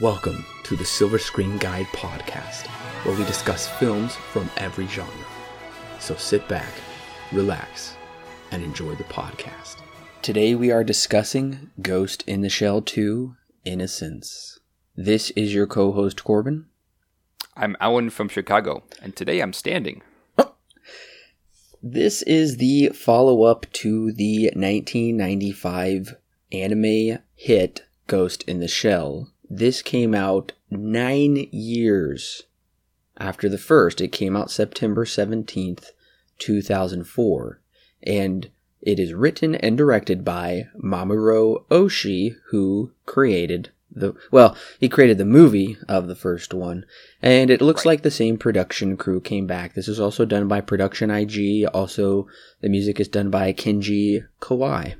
Welcome to the Silver Screen Guide podcast, where we discuss films from every genre. So sit back, relax, and enjoy the podcast. Today we are discussing Ghost in the Shell 2 Innocence. This is your co host Corbin. I'm Alan from Chicago, and today I'm standing. This is the follow up to the 1995 anime hit Ghost in the Shell. This came out nine years after the first. It came out September 17th, 2004. And it is written and directed by Mamoru Oshii, who created the well, he created the movie of the first one, and it looks Right. like the same production crew came back. This is also done by Production IG. Also, the music is done by Kenji Kawai.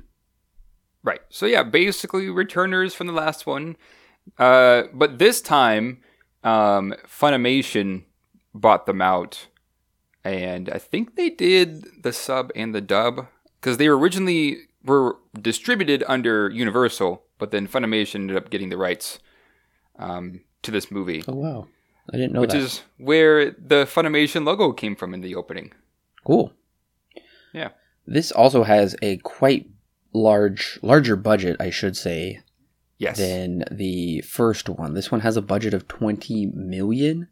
Right. So yeah, basically returners from the last one. Uh, but this time, um, Funimation bought them out, and I think they did the sub and the dub because they originally were distributed under Universal, but then Funimation ended up getting the rights um, to this movie, Oh wow, I didn't know which that. is where the Funimation logo came from in the opening. Cool. Yeah. This also has a quite large, larger budget, I should say, Yes. than the first one. This one has a budget of 20 million,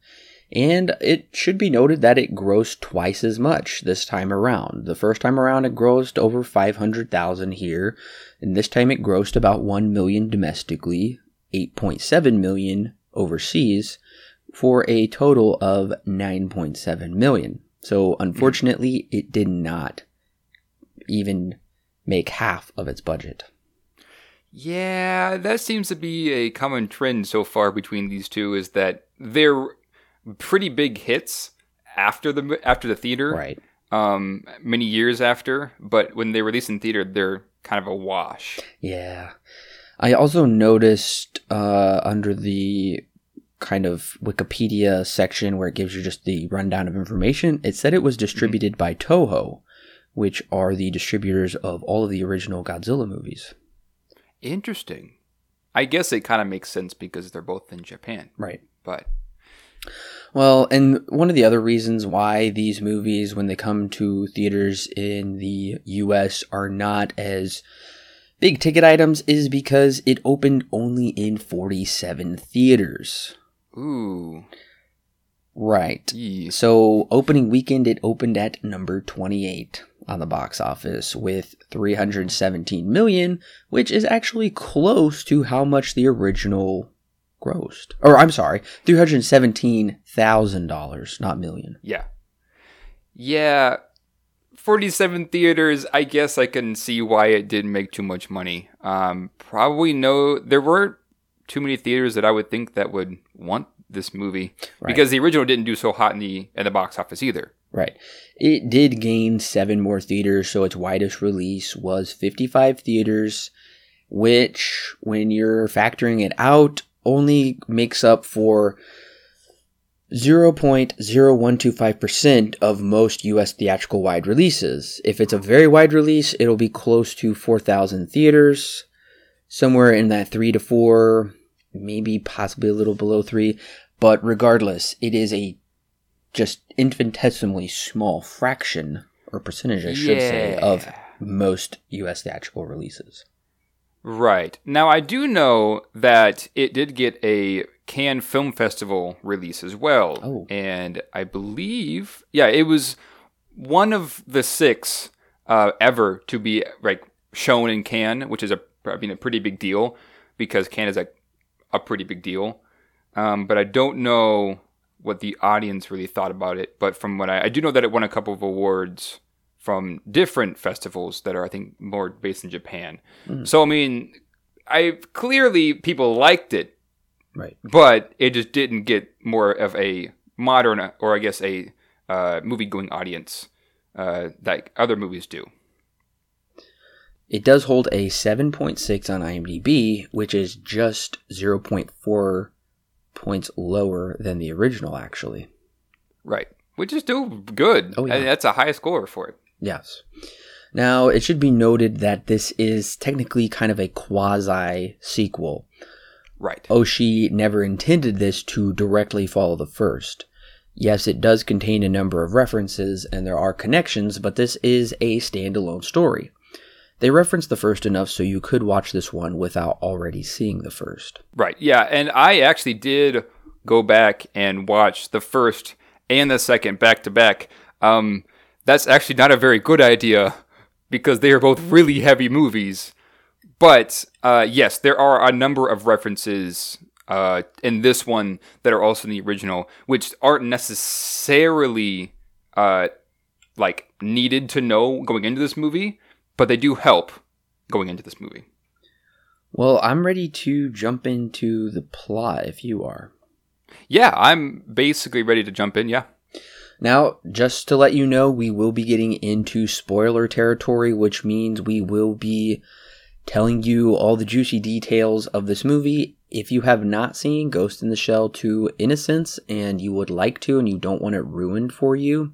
and it should be noted that it grossed twice as much this time around. The first time around, it grossed over 500,000 here, and this time it grossed about 1 million domestically, 8.7 million overseas, for a total of 9.7 million. So, unfortunately, it did not even make half of its budget. Yeah, that seems to be a common trend so far between these two is that they're pretty big hits after the after the theater, Right. um, many years after. But when they release in theater, they're kind of a wash. Yeah. I also noticed uh, under the kind of Wikipedia section where it gives you just the rundown of information, it said it was distributed by Toho, which are the distributors of all of the original Godzilla movies. Interesting. I guess it kind of makes sense because they're both in Japan. Right. But Well, and one of the other reasons why these movies, when they come to theaters in the US, are not as big ticket items is because it opened only in 47 theaters. ooh, Right. yee. So, opening weekend, it opened at number 28 on the box office with 317 million, which is actually close to how much the original grossed. Or, I'm sorry, $317,000, not million. yeah, yeah. Forty-seven theaters. I guess I can see why it didn't make too much money. Um, probably no. There weren't too many theaters that I would think that would want this movie Right. because the original didn't do so hot in the in the box office either. Right. It did gain seven more theaters, so its widest release was 55 theaters, which, when you're factoring it out, only makes up for 0.0125% of most US theatrical wide releases. If it's a very wide release, it'll be close to 4,000 theaters, somewhere in that 3 to 4, maybe possibly a little below 3. But regardless, it is a just infinitesimally small fraction or percentage, I should say, of most US theatrical releases. Right. Now, I do know that it did get a Cannes Film Festival release as well. Oh. And I believe, yeah, it was one of the six uh, ever to be like shown in Cannes, which is a, I mean, a pretty big deal because Cannes is like a pretty big deal. Um, but I don't know what the audience really thought about it. But from what I, I do know that it won a couple of awards from different festivals that are, I think, more based in Japan. So I mean, I clearly people liked it, Right. but it just didn't get more of a modern, or I guess a uh, movie-going audience uh, that other movies do. It does hold a 7.6 on IMDb, which is just 0.4 points lower than the original, actually. Right. Which is still good. Oh, yeah. And that's a high score for it. Yes. Now, it should be noted that this is technically kind of a quasi sequel. Right. Oshii never intended this to directly follow the first. Yes, it does contain a number of references and there are connections, but this is a standalone story. They reference the first enough so you could watch this one without already seeing the first. Right. Yeah, and I actually did go back and watch the first and the second back to back. Um, that's actually not a very good idea because they are both really heavy movies. But uh, yes, there are a number of references uh, in this one that are also in the original, which aren't necessarily uh, like needed to know going into this movie, but they do help going into this movie. Well, I'm ready to jump into the plot if you are. Yeah, I'm basically ready to jump in. Yeah. Now, just to let you know, we will be getting into spoiler territory, which means we will be telling you all the juicy details of this movie. If you have not seen Ghost in the Shell 2 Innocence and you would like to and you don't want it ruined for you,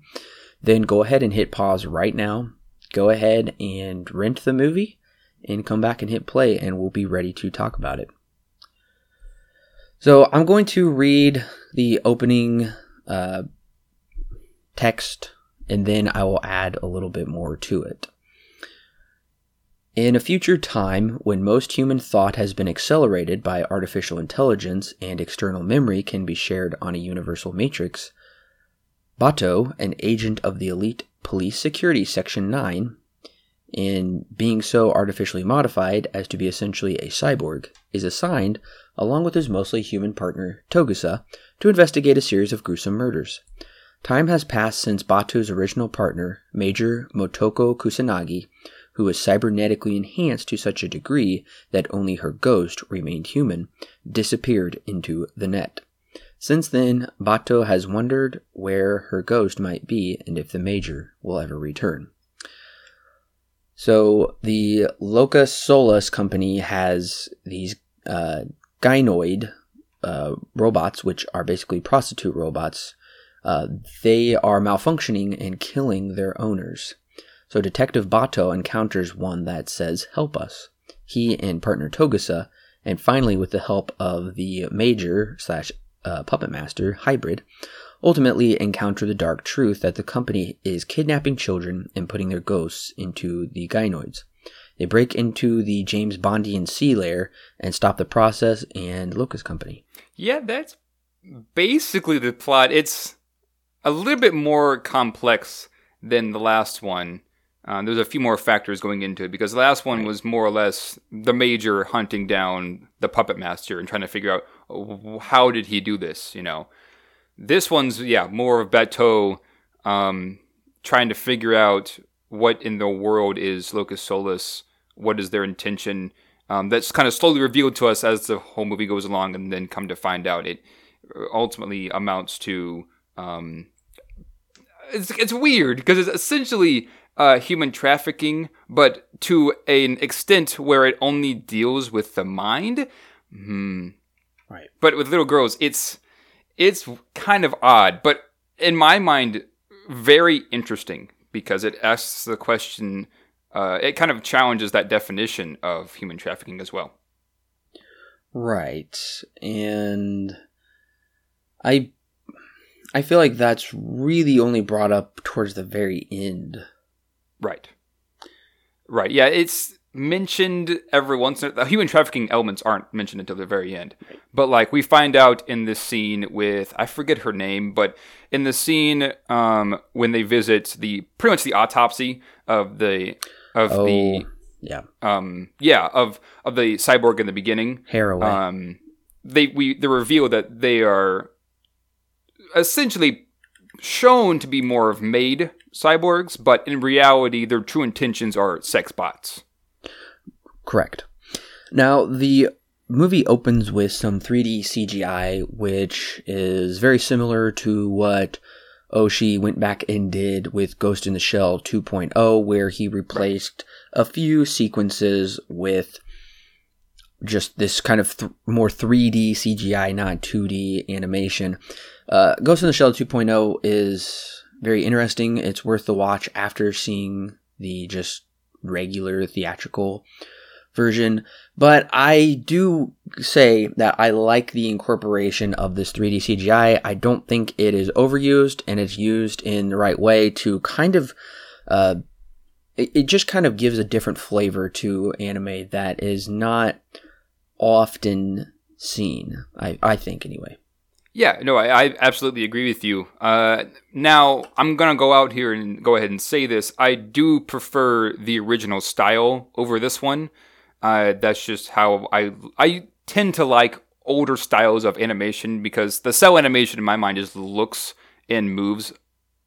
then go ahead and hit pause right now. Go ahead and rent the movie and come back and hit play, and we'll be ready to talk about it. So, I'm going to read the opening uh, text and then I will add a little bit more to it. In a future time, when most human thought has been accelerated by artificial intelligence and external memory can be shared on a universal matrix, Batou, an agent of the elite police security section 9, in being so artificially modified as to be essentially a cyborg, is assigned, along with his mostly human partner, Togusa, to investigate a series of gruesome murders. Time has passed since Batou's original partner, Major Motoko Kusanagi, who was cybernetically enhanced to such a degree that only her ghost remained human, disappeared into the net. Since then, Batou has wondered where her ghost might be and if the Major will ever return. So, the Locus Solus company has these uh, gynoid uh, robots, which are basically prostitute robots. Uh, they are malfunctioning and killing their owners. So Detective Batou encounters one that says, Help us. He and partner Togusa, and finally with the help of the Major slash uh, Puppet Master, Hybrid, ultimately encounter the dark truth that the company is kidnapping children and putting their ghosts into the gynoids. They break into the James Bondian sea lair and stop the process and Locus Company. Yeah, that's basically the plot. It's a little bit more complex than the last one. Uh, there's a few more factors going into it because the last one was more or less the major hunting down the puppet master and trying to figure out oh, how did he do this. You know, this one's yeah more of Batou um, trying to figure out what in the world is Locus Solus, what is their intention. Um, that's kind of slowly revealed to us as the whole movie goes along, and then come to find out it ultimately amounts to. Um, it's, it's weird because it's essentially uh, human trafficking, but to an extent where it only deals with the mind. Hmm. Right. But with little girls, it's it's kind of odd, but in my mind, very interesting because it asks the question. Uh, it kind of challenges that definition of human trafficking as well. Right, and I I feel like that's really only brought up towards the very end Right. Right. Yeah, it's mentioned every once in a, the human trafficking elements aren't mentioned until the very end. But like we find out in this scene with I forget her name, but in the scene um when they visit the pretty much the autopsy of the of oh, the yeah um yeah of of the cyborg in the beginning Haraway. um they we they reveal that they are essentially shown to be more of made cyborgs, but in reality, their true intentions are sex bots. Correct. Now, the movie opens with some 3D CGI, which is very similar to what Oshii went back and did with Ghost in the Shell 2.0, where he replaced a few sequences with just this kind of th- more 3D CGI, not 2D animation. Uh, Ghost in the Shell 2.0 is very interesting. It's worth the watch after seeing the just regular theatrical version. But I do say that I like the incorporation of this 3D CGI. I don't think it is overused and it's used in the right way to kind of, uh, it, it just kind of gives a different flavor to anime that is not often seen. I, I think anyway. Yeah, no, I, I absolutely agree with you. Uh, now, I'm going to go out here and go ahead and say this. I do prefer the original style over this one. Uh, that's just how I I tend to like older styles of animation because the cell animation in my mind just looks and moves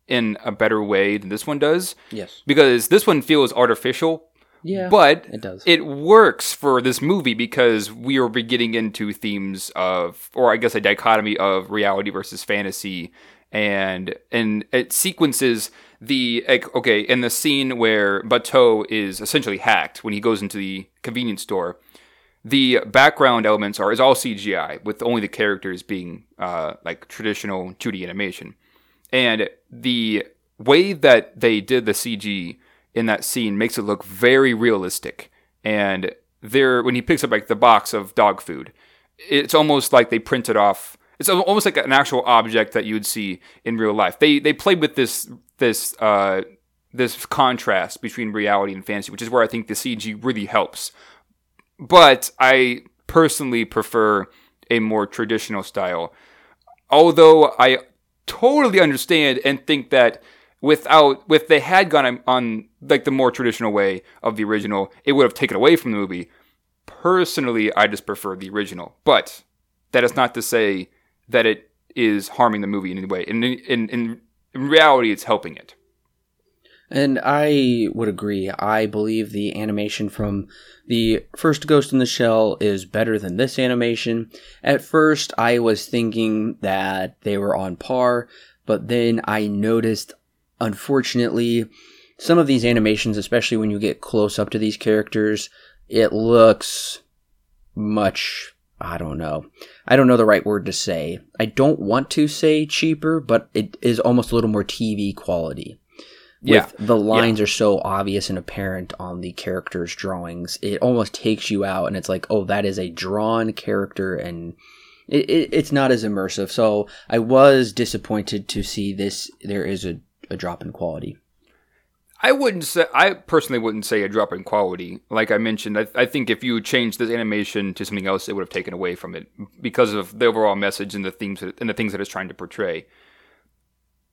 in a better way than this one does. Yes. Because this one feels artificial, Yeah. but it does. it works for this movie because we are getting into themes of, or I guess a dichotomy of reality versus fantasy, and and it sequences the like, okay in the scene where Batou is essentially hacked when he goes into the convenience store. The background elements are is all CGI with only the characters being uh, like traditional 2D animation, and the way that they did the CG in that scene makes it look very realistic. And there, when he picks up like the box of dog food, it's almost like they printed off. It's almost like an actual object that you would see in real life. They they played with this this uh, this contrast between reality and fantasy, which is where I think the CG really helps. But I personally prefer a more traditional style. Although I totally understand and think that without if they had gone on, like the more traditional way of the original, it would have taken away from the movie. Personally, I just prefer the original, but that is not to say that it is harming the movie in any way. In in in, in reality, it's helping it. And I would agree. I believe the animation from the first Ghost in the Shell is better than this animation. At first, I was thinking that they were on par, but then I noticed, unfortunately, some of these animations, especially when you get close up to these characters, it looks much. I don't know. I don't know the right word to say. I don't want to say cheaper, but it is almost a little more TV quality Yeah. with the lines are so obvious and apparent on the characters' drawings, it almost takes you out, and it's like, oh, that is a drawn character, and it, it, it's not as immersive. So I was disappointed to see this. There is a, a drop in quality. I wouldn't say. I personally wouldn't say a drop in quality. Like I mentioned, I, I think if you changed this animation to something else, it would have taken away from it because of the overall message and the themes that, and the things that it's trying to portray.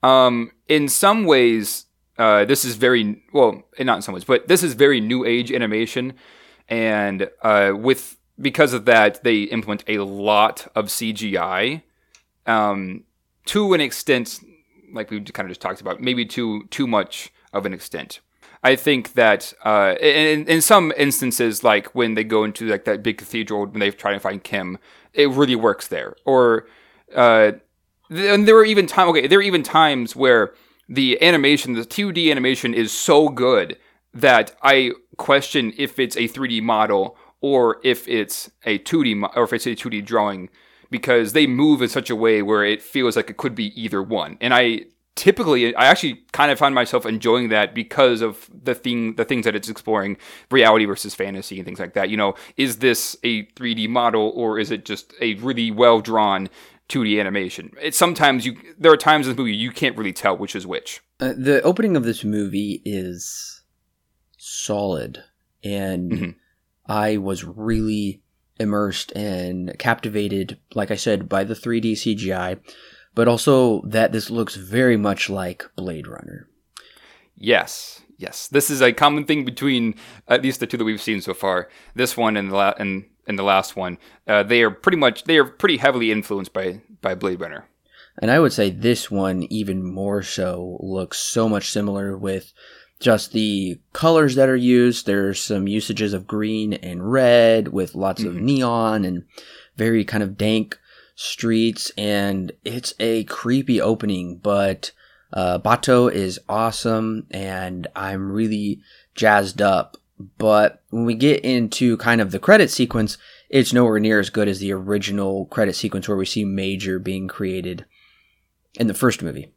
Um, in some ways, uh, this is very well, not in some ways, but this is very new age animation, and uh, with because of that, they implement a lot of CGI, um, to an extent, like we kind of just talked about, maybe too too much of an extent. I think that uh, in, in some instances, like when they go into like that big cathedral when they try to find Kim, it really works there. Or uh, and there were even time. Okay, there were even times where the animation, the 2D animation, is so good that I question if it's a 3D model or if it's a 2D mo- or if it's a 2D drawing because they move in such a way where it feels like it could be either one. And I typically I actually kind of find myself enjoying that because of the thing the things that it's exploring reality versus fantasy and things like that. You know, is this a 3D model or is it just a really well drawn 2D animation? It's sometimes you there are times in the movie you can't really tell which is which. Uh, the opening of this movie is solid, and Mhm. I was really immersed and captivated, like I said, by the 3D CGI, but also that this looks very much like Blade Runner. Yes, yes. This is a common thing between at least the two that we've seen so far. This one and the la- and and the last one. Uh, they are pretty much they are pretty heavily influenced by by Blade Runner. And I would say this one, even more so, looks so much similar with just the colors that are used. There's some usages of green and red with lots of neon and very kind of dank streets. And it's a creepy opening, but uh, Batou is awesome and I'm really jazzed up. But when we get into kind of the credit sequence, it's nowhere near as good as the original credit sequence where we see Major being created in the first movie.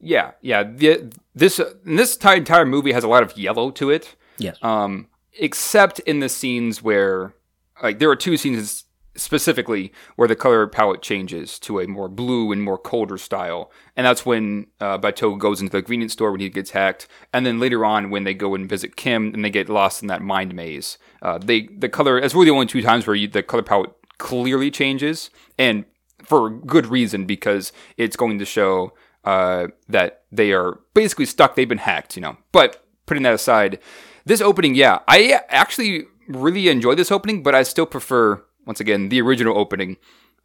Yeah, yeah. The, this uh, this ti- entire movie has a lot of yellow to it. Yes. Um, except in the scenes where like there are two scenes specifically where the color palette changes to a more blue and more colder style. And that's when uh, Batou goes into the convenience store when he gets hacked. And then later on when they go and visit Kim and they get lost in that mind maze. Uh, they the color, it's really the only two times where you, the color palette clearly changes. And for good reason because it's going to show uh, that they are basically stuck. They've been hacked, you know. But putting that aside, this opening, yeah, I actually really enjoy this opening, but I still prefer once again, the original opening.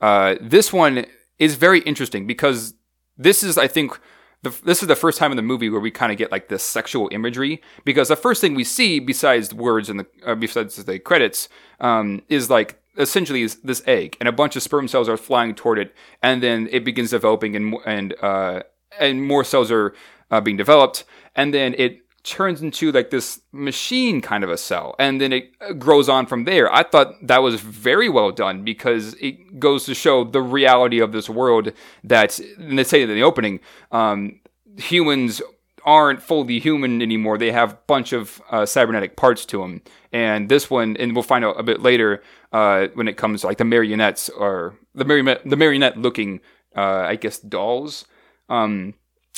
Uh, this one is very interesting because this is, I think, the, this is the first time in the movie where we kind of get like this sexual imagery because the first thing we see besides words and the uh, besides the credits um, is like essentially this egg and a bunch of sperm cells are flying toward it and then it begins developing and and uh, and more cells are uh, being developed and then it turns into like this machine kind of a cell and then it uh, grows on from there. I thought that was very well done because it goes to show the reality of this world that, and they say in the opening, um, humans aren't fully human anymore. They have a bunch of uh, cybernetic parts to them. And this one, and we'll find out a bit later uh, when it comes to like the marionettes or the marionette, the marionette looking, uh, I guess, dolls. Um,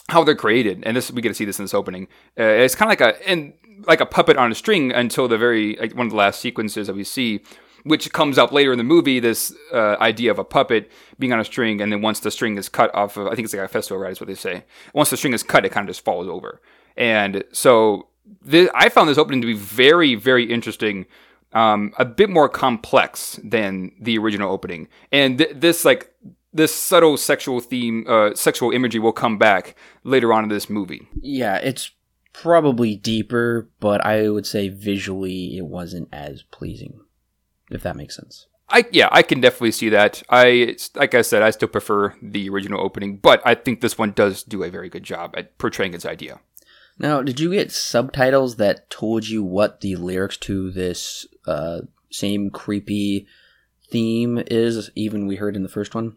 how they're created, and this we get to see this in this opening. Uh, it's kind of like a and like a puppet on a string until the very like one of the last sequences that we see, which comes up later in the movie. This uh, idea of a puppet being on a string, and then once the string is cut off of, I think it's like a festival right? Is what they say. Once the string is cut, it kind of just falls over. And so this, I found this opening to be very, very interesting. Um, a bit more complex than the original opening, and th- this like this subtle sexual theme, uh, sexual imagery will come back later on in this movie. Yeah, it's probably deeper, but I would say visually it wasn't as pleasing, if that makes sense. I yeah, I can definitely see that. I like I said, I still prefer the original opening, but I think this one does do a very good job at portraying its idea. Now, did you get subtitles that told you what the lyrics to this uh, same creepy theme is? Even we heard in the first one.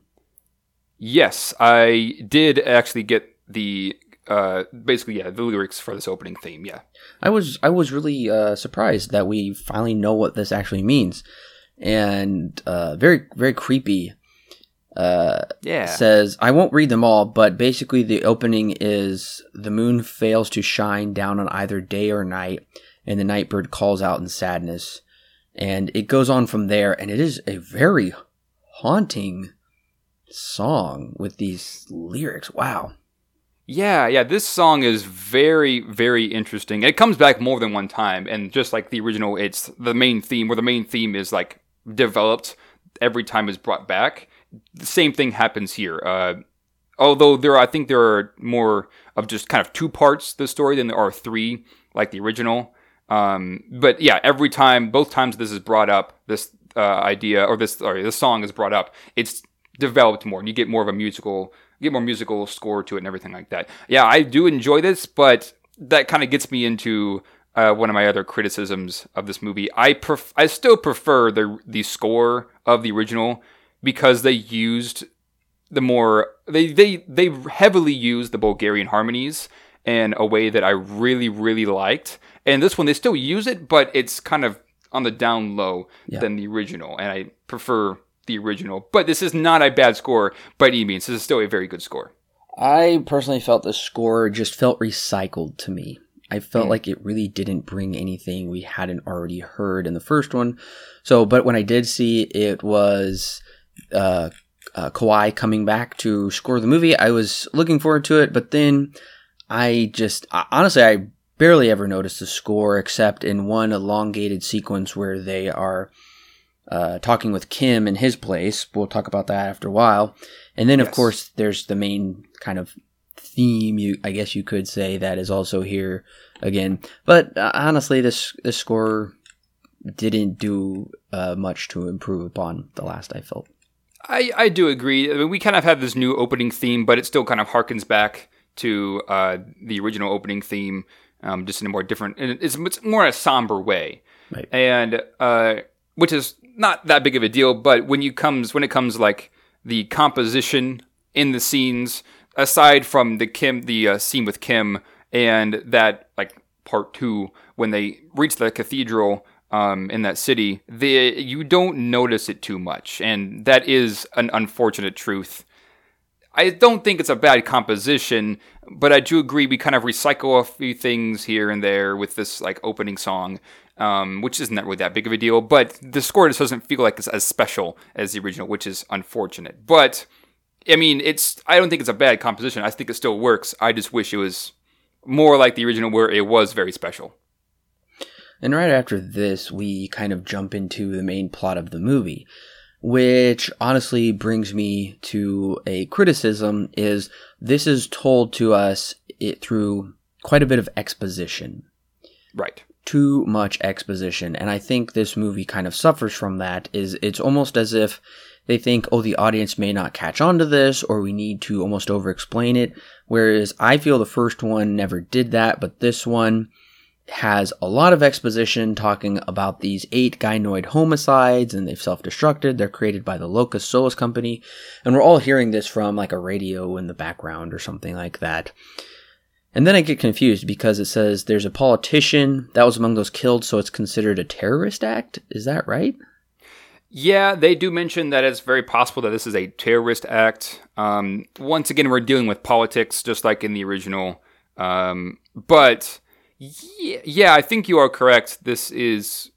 Yes, I did actually get the uh, basically yeah the lyrics for this opening theme. Yeah, I was I was really uh, surprised that we finally know what this actually means, and uh, very very creepy. Uh, yeah, says I won't read them all, but basically the opening is the moon fails to shine down on either day or night, and the nightbird calls out in sadness, and it goes on from there, and it is a very haunting song with these lyrics. Wow. Yeah, yeah, this song is very, very interesting. It comes back more than one time, and just like the original, it's the main theme, where the main theme is like developed every time is brought back. The same thing happens here. Uh, although there, are, I think there are more of just kind of two parts the story than there are three, like the original. Um, but yeah, every time, both times this is brought up, this uh, idea or this, sorry, this song is brought up, it's developed more and you get more of a musical get more musical score to it and everything like that. Yeah, I do enjoy this, but that kind of gets me into uh, one of my other criticisms of this movie. I pref- I still prefer the the score of the original because they used the more they they they heavily used the Bulgarian harmonies in a way that I really really liked. And this one they still use it, but it's kind of on the down low yeah. than the original, and I prefer the original. But this is not a bad score by any means. This is still a very good score. I personally felt the score just felt recycled to me. I felt mm. like it really didn't bring anything we hadn't already heard in the first one. So, but when I did see it was uh, uh, Kawai coming back to score the movie, I was looking forward to it. But then I just honestly, I barely ever noticed the score except in one elongated sequence where they are uh, talking with Kim in his place. We'll talk about that after a while. And then, of course, there's the main kind of theme, you I guess you could say, that is also here again. But uh, honestly, this this score didn't do uh, much to improve upon the last. I felt. I, I do agree. I mean, we kind of have this new opening theme, but it still kind of harkens back to uh, the original opening theme, um, just in a more different. It's, it's more a somber way, right. and uh, which is not that big of a deal, but when you comes when it comes like the composition in the scenes, aside from the Kim the uh, scene with Kim and that like part two when they reach the cathedral um, in that city, the you don't notice it too much, and that is an unfortunate truth. I don't think it's a bad composition, but I do agree we kind of recycle a few things here and there with this like opening song, um, which isn't really that big of a deal. But the score just doesn't feel like it's as special as the original, which is unfortunate. But I mean, it's I don't think it's a bad composition. I think it still works. I just wish it was more like the original, where it was very special. And right after this, we kind of jump into the main plot of the movie, which honestly brings me to a criticism is this is told to us it through quite a bit of exposition. Right. Too much exposition. And I think this movie kind of suffers from that is it's almost as if they think, oh, the audience may not catch on to this, or we need to almost over explain it. Whereas I feel the first one never did that, but this one has a lot of exposition talking about these eight gynoid homicides and they've self-destructed. They're created by the Locus Solus company. And we're all hearing this from like a radio in the background or something like that. And then I get confused because it says there's a politician that was among those killed, so it's considered a terrorist act. Is that right? Yeah, they do mention that it's very possible that this is a terrorist act. Um, once again, we're dealing with politics, just like in the original. Um, but yeah, yeah, I think you are correct. This is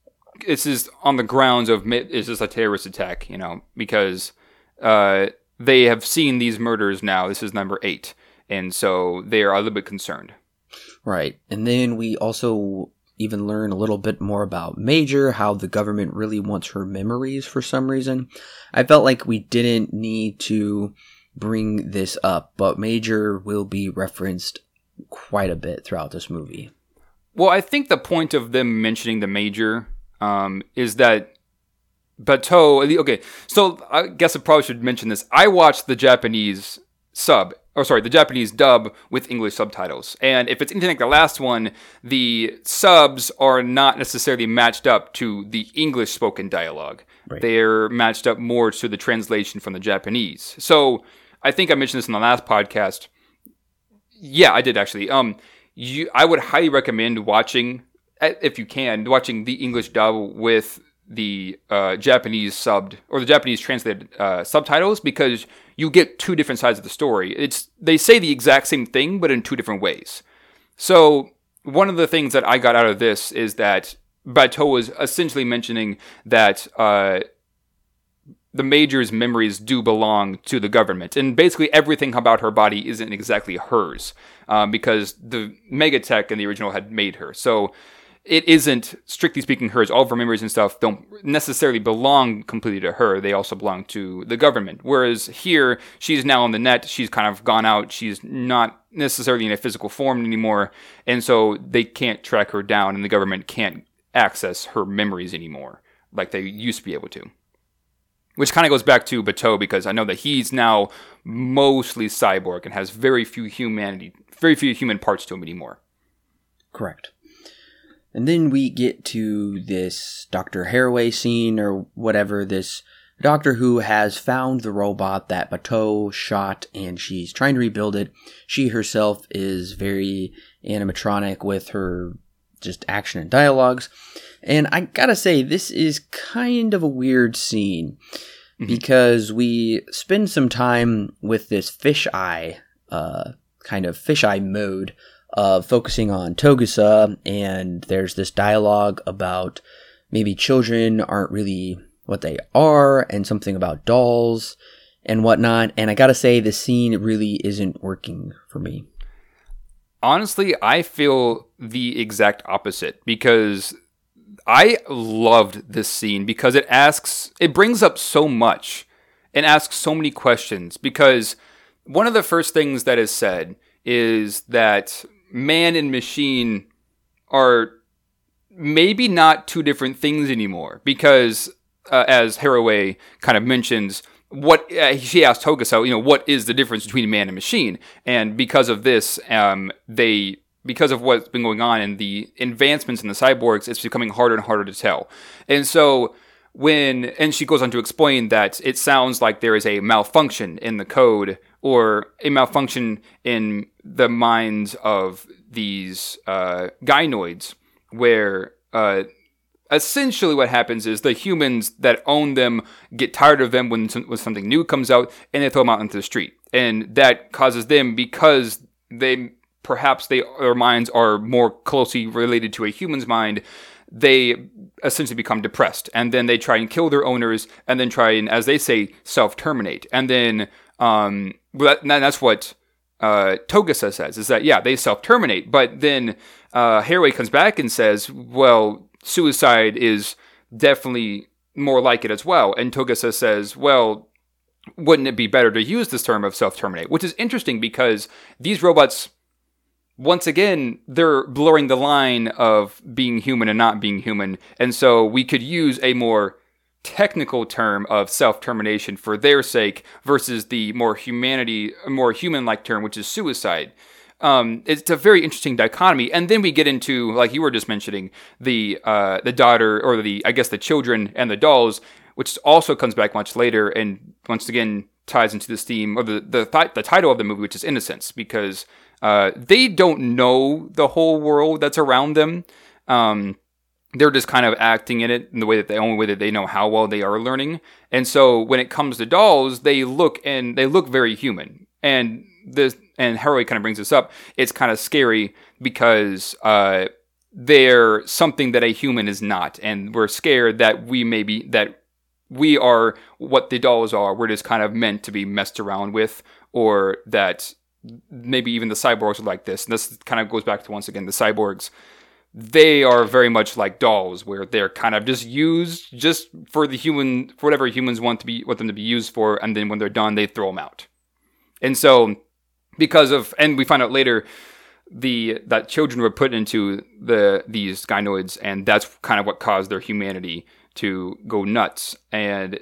this is on the grounds of is this a terrorist attack? You know, because uh, they have seen these murders now. This is number eight, and so they are a little bit concerned. Right, and then we also even learn a little bit more about Major, how the government really wants her memories for some reason. I felt like we didn't need to bring this up, but Major will be referenced quite a bit throughout this movie. Well, I think the point of them mentioning the major um, is that Batou. Okay, so I guess I probably should mention this. I watched the Japanese sub, or sorry, the Japanese dub with English subtitles. And if it's anything like the last one, the subs are not necessarily matched up to the English spoken dialogue. Right. They're matched up more to the translation from the Japanese. So I think I mentioned this in the last podcast. Yeah, I did actually. Um, you I would highly recommend watching if you can watching the English dub with the uh, Japanese subbed or the Japanese translated uh, subtitles because you get two different sides of the story. It's they say the exact same thing but in two different ways. So one of the things that I got out of this is that Batou was essentially mentioning that uh, the major's memories do belong to the government. And basically, everything about her body isn't exactly hers um, because the Megatech in the original had made her. So it isn't, strictly speaking, hers. All of her memories and stuff don't necessarily belong completely to her. They also belong to the government. Whereas here, she's now on the net. She's kind of gone out. She's not necessarily in a physical form anymore. And so they can't track her down, and the government can't access her memories anymore like they used to be able to which kind of goes back to Batou because I know that he's now mostly cyborg and has very few humanity, very few human parts to him anymore. Correct. And then we get to this Dr. Haraway scene or whatever, this doctor who has found the robot that Batou shot and she's trying to rebuild it. She herself is very animatronic with her just action and dialogues. And I gotta say, this is kind of a weird scene mm-hmm. because we spend some time with this fisheye, uh, kind of fisheye mode of focusing on Togusa, and there's this dialogue about maybe children aren't really what they are, and something about dolls and whatnot. And I gotta say, the scene really isn't working for me. Honestly, I feel the exact opposite because I loved this scene because it asks, it brings up so much and asks so many questions. Because one of the first things that is said is that man and machine are maybe not two different things anymore. Because uh, as Haraway kind of mentions, what uh, she asked Togusa, you know, what is the difference between man and machine? And because of this, um, they because of what's been going on and the advancements in the cyborgs, it's becoming harder and harder to tell. And so when and she goes on to explain that it sounds like there is a malfunction in the code or a malfunction in the minds of these uh, gynoids where uh, essentially what happens is the humans that own them get tired of them when, when something new comes out and they throw them out into the street. And that causes them because they perhaps they their minds are more closely related to a human's mind they essentially become depressed. And then they try and kill their owners and then try and as they say self-terminate. And then um that, that's what uh, Togusa says is that yeah they self-terminate. But then uh, Haraway comes back and says well suicide is definitely more like it as well and Togusa says well wouldn't it be better to use this term of self-terminate which is interesting because these robots once again, they're blurring the line of being human and not being human. And so we could use a more technical term of self-termination for their sake versus the more humanity, more human-like term, which is suicide. Um, it's a very interesting dichotomy, and then we get into, like you were just mentioning, the uh, the daughter or the I guess the children and the dolls, which also comes back much later, and once again ties into this theme or the the, th- the title of the movie, which is Innocence, because uh, they don't know the whole world that's around them. Um, they're just kind of acting in it in the way that the only way that they know how well they are learning. And so when it comes to dolls, they look and they look very human. And this and Haraway kind of brings this up. It's kind of scary because uh, they're something that a human is not, and we're scared that we may be that we are what the dolls are. We're just kind of meant to be messed around with, or that maybe even the cyborgs are like this. And this kind of goes back to once again the cyborgs. They are very much like dolls, where they're kind of just used just for the human, for whatever humans want to be, want them to be used for, and then when they're done, they throw them out. And so, because of, and we find out later, the that children were put into the these gynoids, and that's kind of what caused their humanity to go nuts. And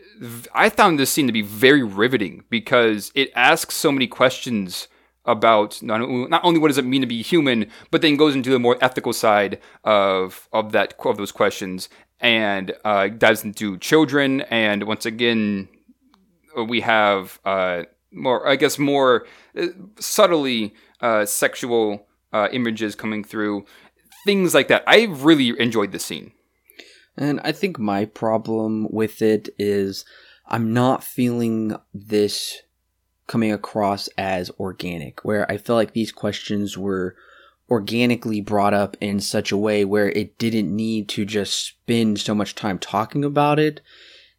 I found this scene to be very riveting because it asks so many questions about not, not only what does it mean to be human, but then goes into the more ethical side of of that of those questions and uh, dives into children. And once again, we have uh, more, I guess, more uh, subtly uh, sexual uh, images coming through, things like that. I really enjoyed the scene. And I think my problem with it is I'm not feeling this coming across as organic, where I felt like these questions were organically brought up in such a way where it didn't need to just spend so much time talking about it.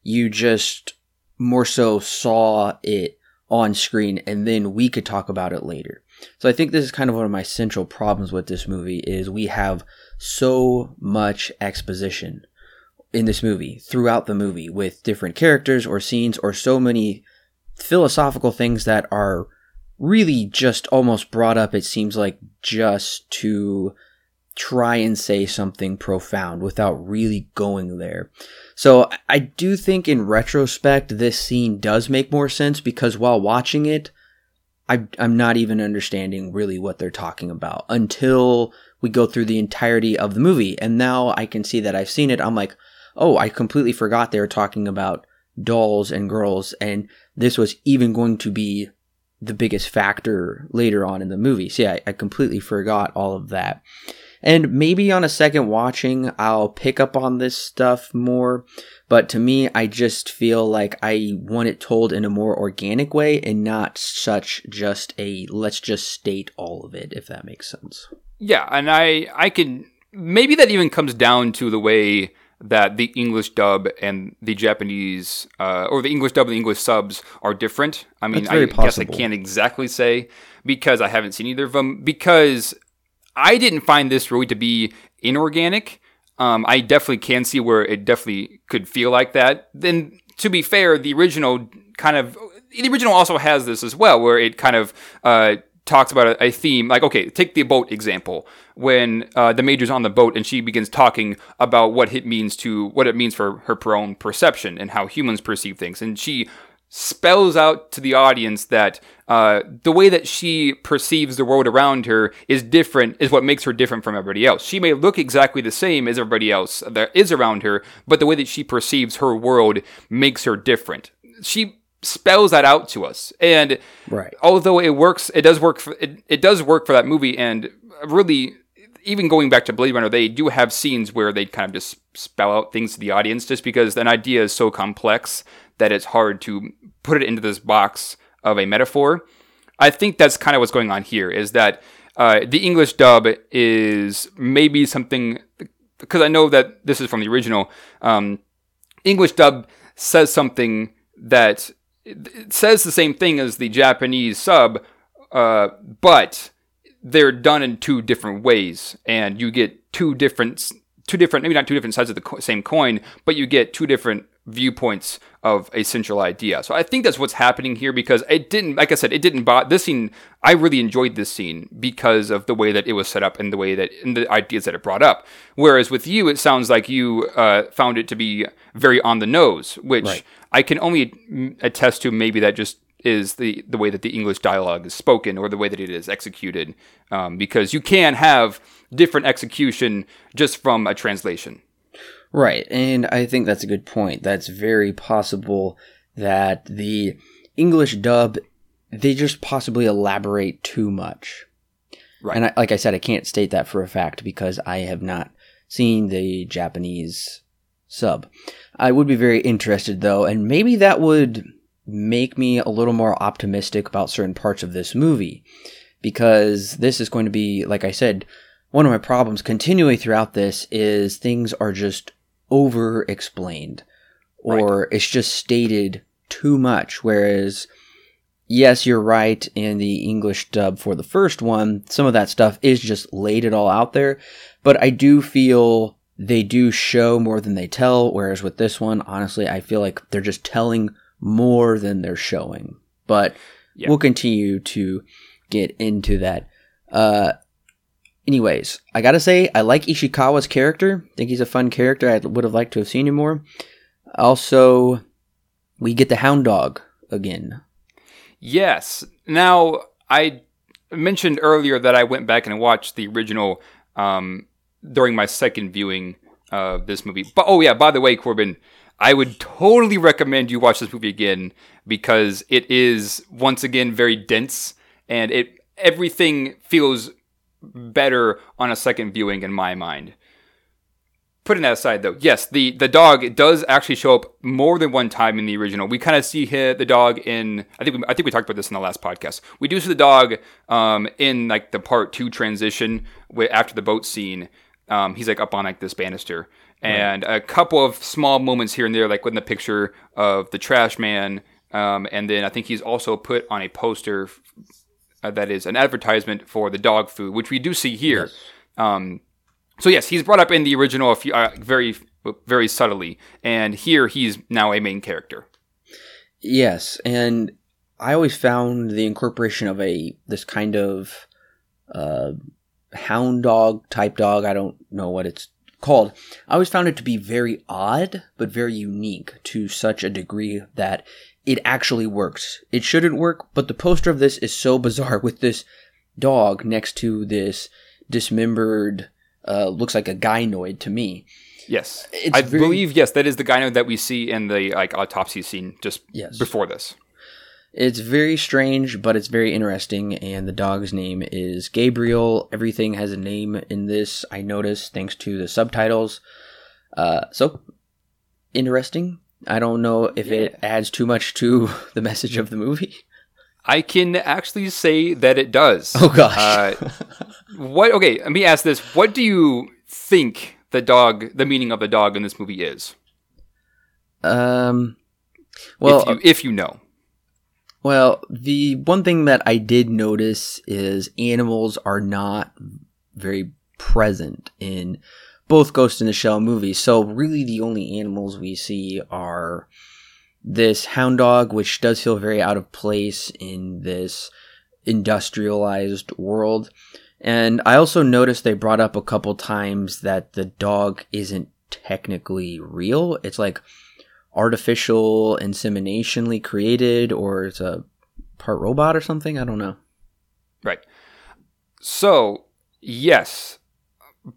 You just more so saw it on screen and then we could talk about it later. So I think this is kind of one of my central problems with this movie is we have so much exposition in this movie throughout the movie with different characters or scenes or so many philosophical things that are really just almost brought up, it seems like, just to try and say something profound without really going there. So I do think in retrospect, this scene does make more sense because while watching it, I, am not even understanding really what they're talking about until we go through the entirety of the movie. And now I can see that I've seen it. I'm like, oh, I completely forgot they were talking about dolls and girls. And this was even going to be the biggest factor later on in the movie. So yeah, I, I completely forgot all of that. And maybe on a second watching, I'll pick up on this stuff more. But to me, I just feel like I want it told in a more organic way and not such just a let's just state all of it, if that makes sense. Yeah, and I I can maybe that even comes down to the way that the English dub and the Japanese, uh, or the English dub and the English subs are different. I mean, I possible. guess I can't exactly say because I haven't seen either of them. Because I didn't find this really to be inorganic. Um, I definitely can see where it definitely could feel like that. Then, to be fair, the original kind of the original also has this as well, where it kind of uh, talks about a, a, theme. Like, okay, take the boat example. When uh, the major's on the boat and she begins talking about what it means to what it means for her own perception and how humans perceive things, and she spells out to the audience that uh, the way that she perceives the world around her is different, is what makes her different from everybody else. She may look exactly the same as everybody else that is around her, but the way that she perceives her world makes her different. She spells that out to us. And right. although it works, it does work. For, it, it does work for that movie, and really, even going back to Blade Runner, they do have scenes where they kind of just spell out things to the audience just because an idea is so complex that it's hard to put it into this box of a metaphor. I think that's kind of what's going on here is that uh, the English dub is maybe something because I know that this is from the original. Um, English dub says something that says the same thing as the Japanese sub, uh, but they're done in two different ways, and you get two different, two different, maybe not two different sides of the co- same coin, but you get two different viewpoints of a central idea. So I think that's what's happening here because it didn't, like I said, it didn't bother this scene. I really enjoyed this scene because of the way that it was set up and the way that and the ideas that it brought up. Whereas with you, it sounds like you uh, found it to be very on the nose, which Right. I can only attest to. Maybe that just is the the way that the English dialogue is spoken or the way that it is executed, um, because you can have different execution just from a translation. Right, and I think that's a good point. That's very possible that the English dub they just possibly elaborate too much. Right. And I, like I said, I can't state that for a fact because I have not seen the Japanese sub. I would be very interested though, and maybe that would make me a little more optimistic about certain parts of this movie because this is going to be, like I said, one of my problems continually throughout this is things are just over explained or it's just stated too much. Whereas, yes, you're right in the English dub for the first one, some of that stuff is just laid it all out there. But I do feel they do show more than they tell. Whereas with this one, honestly, I feel like they're just telling more than they're showing. But Yeah. we'll continue to get into that. Uh, anyways, I gotta say, I like Ishikawa's character. think he's a fun character. I would have liked to have seen him more. Also, we get the Hound Dog again. Yes. Now, I mentioned earlier that I went back and watched the original um, during my second viewing of this movie. But oh yeah, by the way, Corbin, I would totally recommend you watch this movie again because it is once again very dense and it everything feels better on a second viewing in my mind. Putting that aside, though, yes, the the dog does actually show up more than one time in the original. We kind of see hi- the dog in. I think we, I think we talked about this in the last podcast. We do see the dog um, in like the part two transition after the boat scene. Um, he's like up on like this banister, and a couple of small moments here and there, like with the picture of the trash man, um, and then I think he's also put on a poster uh, that is an advertisement for the dog food, which we do see here. Um, so yes, he's brought up in the original a few, uh, very very subtly, and here he's now a main character. Yes, and I always found the incorporation of a this kind of uh, hound dog type dog. I don't know what it's called. I always found it to be very odd, but very unique to such a degree that it actually works. It shouldn't work, but the poster of this is so bizarre with this dog next to this dismembered, uh, looks like a gynoid to me. Yes, It's I very- believe yes, that is the gynoid that we see in the like autopsy scene just Yes. before this. It's very strange, but it's very interesting, and the dog's name is Gabriel. Everything has a name in this, I noticed, thanks to the subtitles. Uh, so, interesting. I don't know if it adds too much to the message of the movie. I can actually say that it does. Oh, gosh. Uh, what? Okay, let me ask this: What do you think the dog, the meaning of the dog in this movie is? Um, well, if you, if you know, Well, the one thing that I did notice is animals are not very present in both Ghost in the Shell movies. So really the only animals we see are this hound dog, which does feel very out of place in this industrialized world. And I also noticed they brought up a couple times that the dog isn't technically real. It's like artificial inseminationally created or it's a part robot or something. I don't know. right? So yes,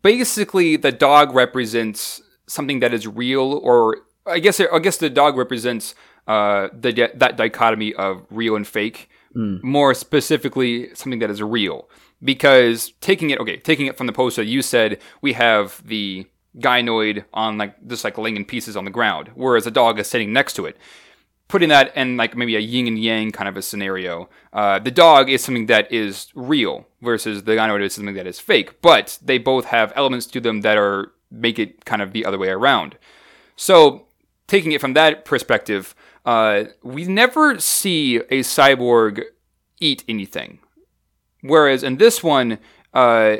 basically the dog represents something that is real, or I guess I guess the dog represents uh, the that dichotomy of real and fake. more specifically something that is real. Because taking it, okay, taking it from the poster, you said we have the gynoid on like just like laying in pieces on the ground, whereas a dog is sitting next to it. Putting that in like maybe a yin and yang kind of a scenario, uh, the dog is something that is real versus the gynoid is something that is fake. But they both have elements to them that are make it kind of the other way around. So taking it from that perspective, uh, we never see a cyborg eat anything. Whereas in this one, uh,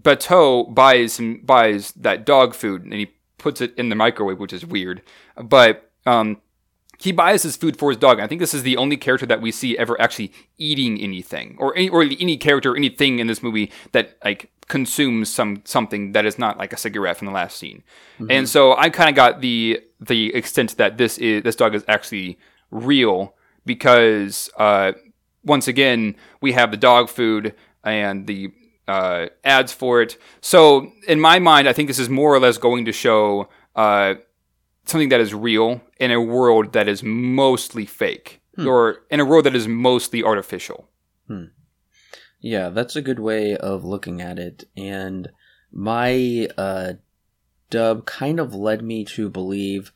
Batou buys buys that dog food and he puts it in the microwave, which is weird. But um, he buys his food for his dog. I think this is the only character that we see ever actually eating anything, or any, or any character, anything in this movie that like consumes some something that is not like a cigarette from the last scene. Mm-hmm. And so I kind of got the the extent that this is this dog is actually real because uh, once again we have the dog food and the uh, ads for it. So in my mind, I think this is more or less going to show uh, something that is real in a world that is mostly fake, hmm. or in a world that is mostly artificial. Hmm. Yeah, that's a good way of looking at it. And my uh, dub kind of led me to believe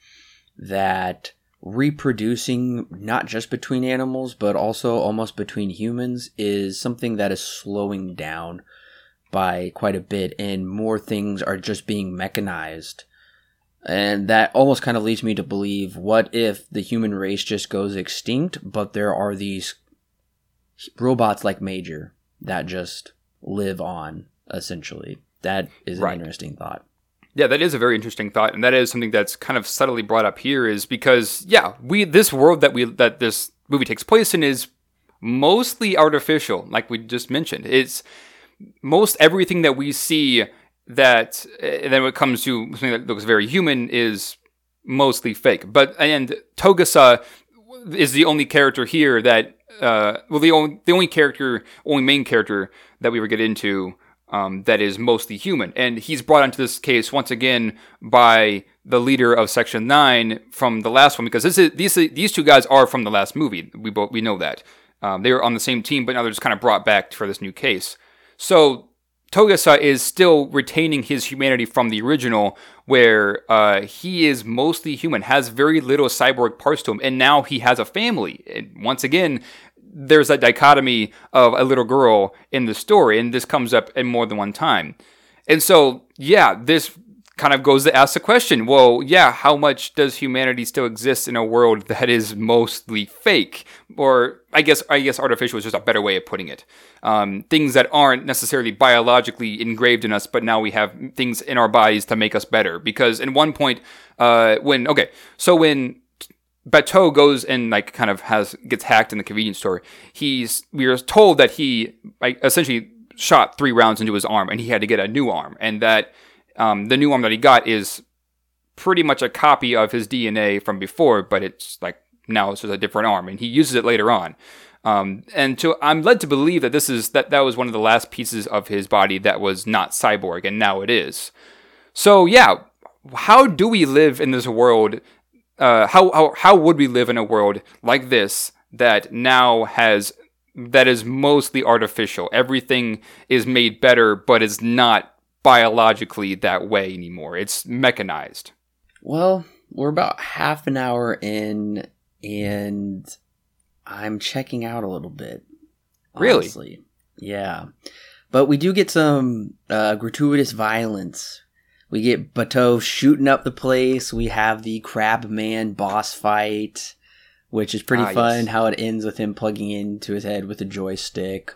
that reproducing not just between animals but also almost between humans is something that is slowing down by quite a bit and more things are just being mechanized and that almost kind of leads me to believe what if the human race just goes extinct but there are these robots like major that just live on essentially that is an right. interesting thought yeah, that is a very interesting thought, and that is something that's kind of subtly brought up here. Is because yeah, we this world that we that this movie takes place in is mostly artificial, like we just mentioned. It's most everything that we see that and then when it comes to something that looks very human is mostly fake. But and Togusa is the only character here that uh, well the only the only character only main character that we ever get into um, that is mostly human. And he's brought into this case once again by the leader of Section Nine from the last one, because this is, these these two guys are from the last movie. We both we know that um, they were on the same team, but now they're just kind of brought back for this new case. So Togusa is still retaining his humanity from the original, where uh, he is mostly human, has very little cyborg parts to him, and now he has a family. And once again, there's that dichotomy of a little girl in the story, and this comes up in more than one time. And so, yeah, this kind of goes to ask the question well, yeah, how much does humanity still exist in a world that is mostly fake? Or I guess I guess artificial is just a better way of putting it. Um, things that aren't necessarily biologically engraved in us, but now we have things in our bodies to make us better. Because in one point, uh, when okay, so when Batou goes and like kind of has gets hacked in the convenience store. He's we are told that he like essentially shot three rounds into his arm and he had to get a new arm and that um, the new arm that he got is pretty much a copy of his DNA from before, but it's like now it's just a different arm and he uses it later on. Um, and so I'm led to believe that this is that that was one of the last pieces of his body that was not cyborg and now it is. So yeah, how do we live in this world uh, how, how how would we live in a world like this that now has that is mostly artificial? Everything is made better, but is not biologically that way anymore. It's mechanized. Well, we're about half an hour in, and I'm checking out a little bit. Honestly. Really? Yeah. But we do get some uh, gratuitous violence we get Batou shooting up the place. We have the Crab Man boss fight, which is pretty ah, fun. Yes. How it ends with him plugging into his head with a joystick.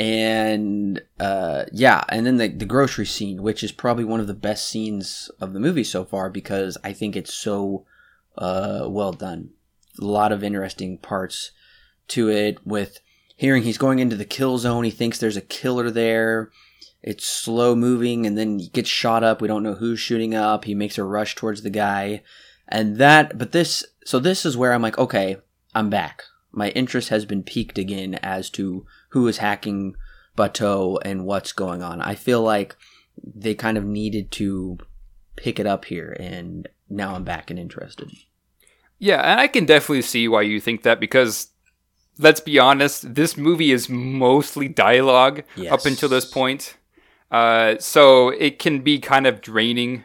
And uh, yeah, and then the, the grocery scene, which is probably one of the best scenes of the movie so far because I think it's so uh, well done. A lot of interesting parts to it with hearing he's going into the kill zone. He thinks there's a killer there it's slow moving and then he gets shot up. We don't know who's shooting up. He makes a rush towards the guy. And that, but this, so this is where I'm like, okay, I'm back. My interest has been piqued again as to who is hacking Batou and what's going on. I feel like they kind of needed to pick it up here, and now I'm back and interested. Yeah, and I can definitely see why you think that because let's be honest, this movie is mostly dialogue Yes. up until this point. Uh, so it can be kind of draining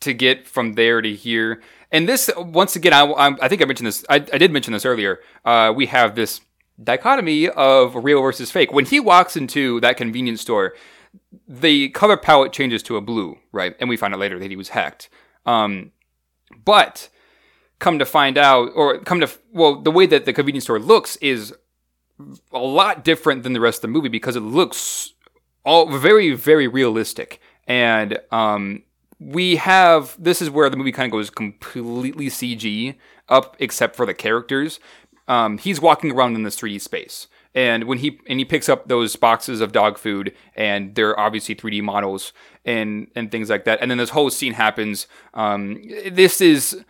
to get from there to here. And this, once again, I, I, I think I mentioned this. I, I did mention this earlier. Uh, we have this dichotomy of real versus fake. When he walks into that convenience store, the color palette changes to a blue, right? And we find out later that he was hacked. Um, but come to find out, or come to, well, the way that the convenience store looks is a lot different than the rest of the movie because it looks all very, very realistic. And um, we have this is where the movie kind of goes completely CG up, except for the characters. Um, he's walking around in this 3D space, and when he and he picks up those boxes of dog food, and they're obviously 3D models and and things like that. And then this whole scene happens. Um, this is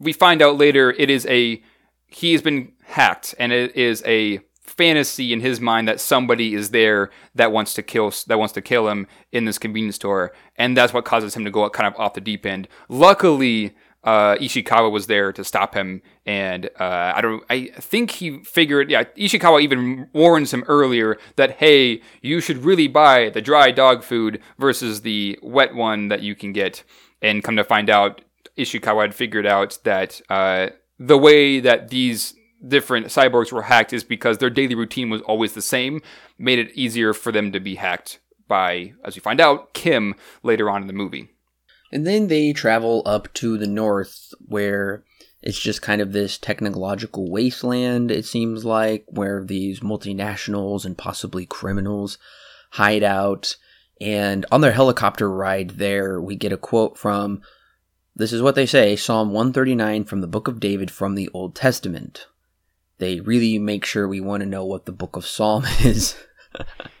we find out later it is a he has been hacked, and it is a fantasy in his mind that somebody is there that wants to kill that wants to kill him in this convenience store, and that's what causes him to go kind of off the deep end. Luckily, uh, Ishikawa was there to stop him, and uh, I don't. I think he figured. Yeah, Ishikawa even warns him earlier that hey, you should really buy the dry dog food versus the wet one that you can get. And come to find out, Ishikawa had figured out that uh, the way that these different cyborgs were hacked is because their daily routine was always the same, made it easier for them to be hacked by, as we find out, Kim later on in the movie. And then they travel up to the north where it's just kind of this technological wasteland, it seems like, where these multinationals and possibly criminals hide out. And on their helicopter ride there, we get a quote from this is what they say Psalm 139 from the book of David from the Old Testament. They really make sure we want to know what the book of Psalm is.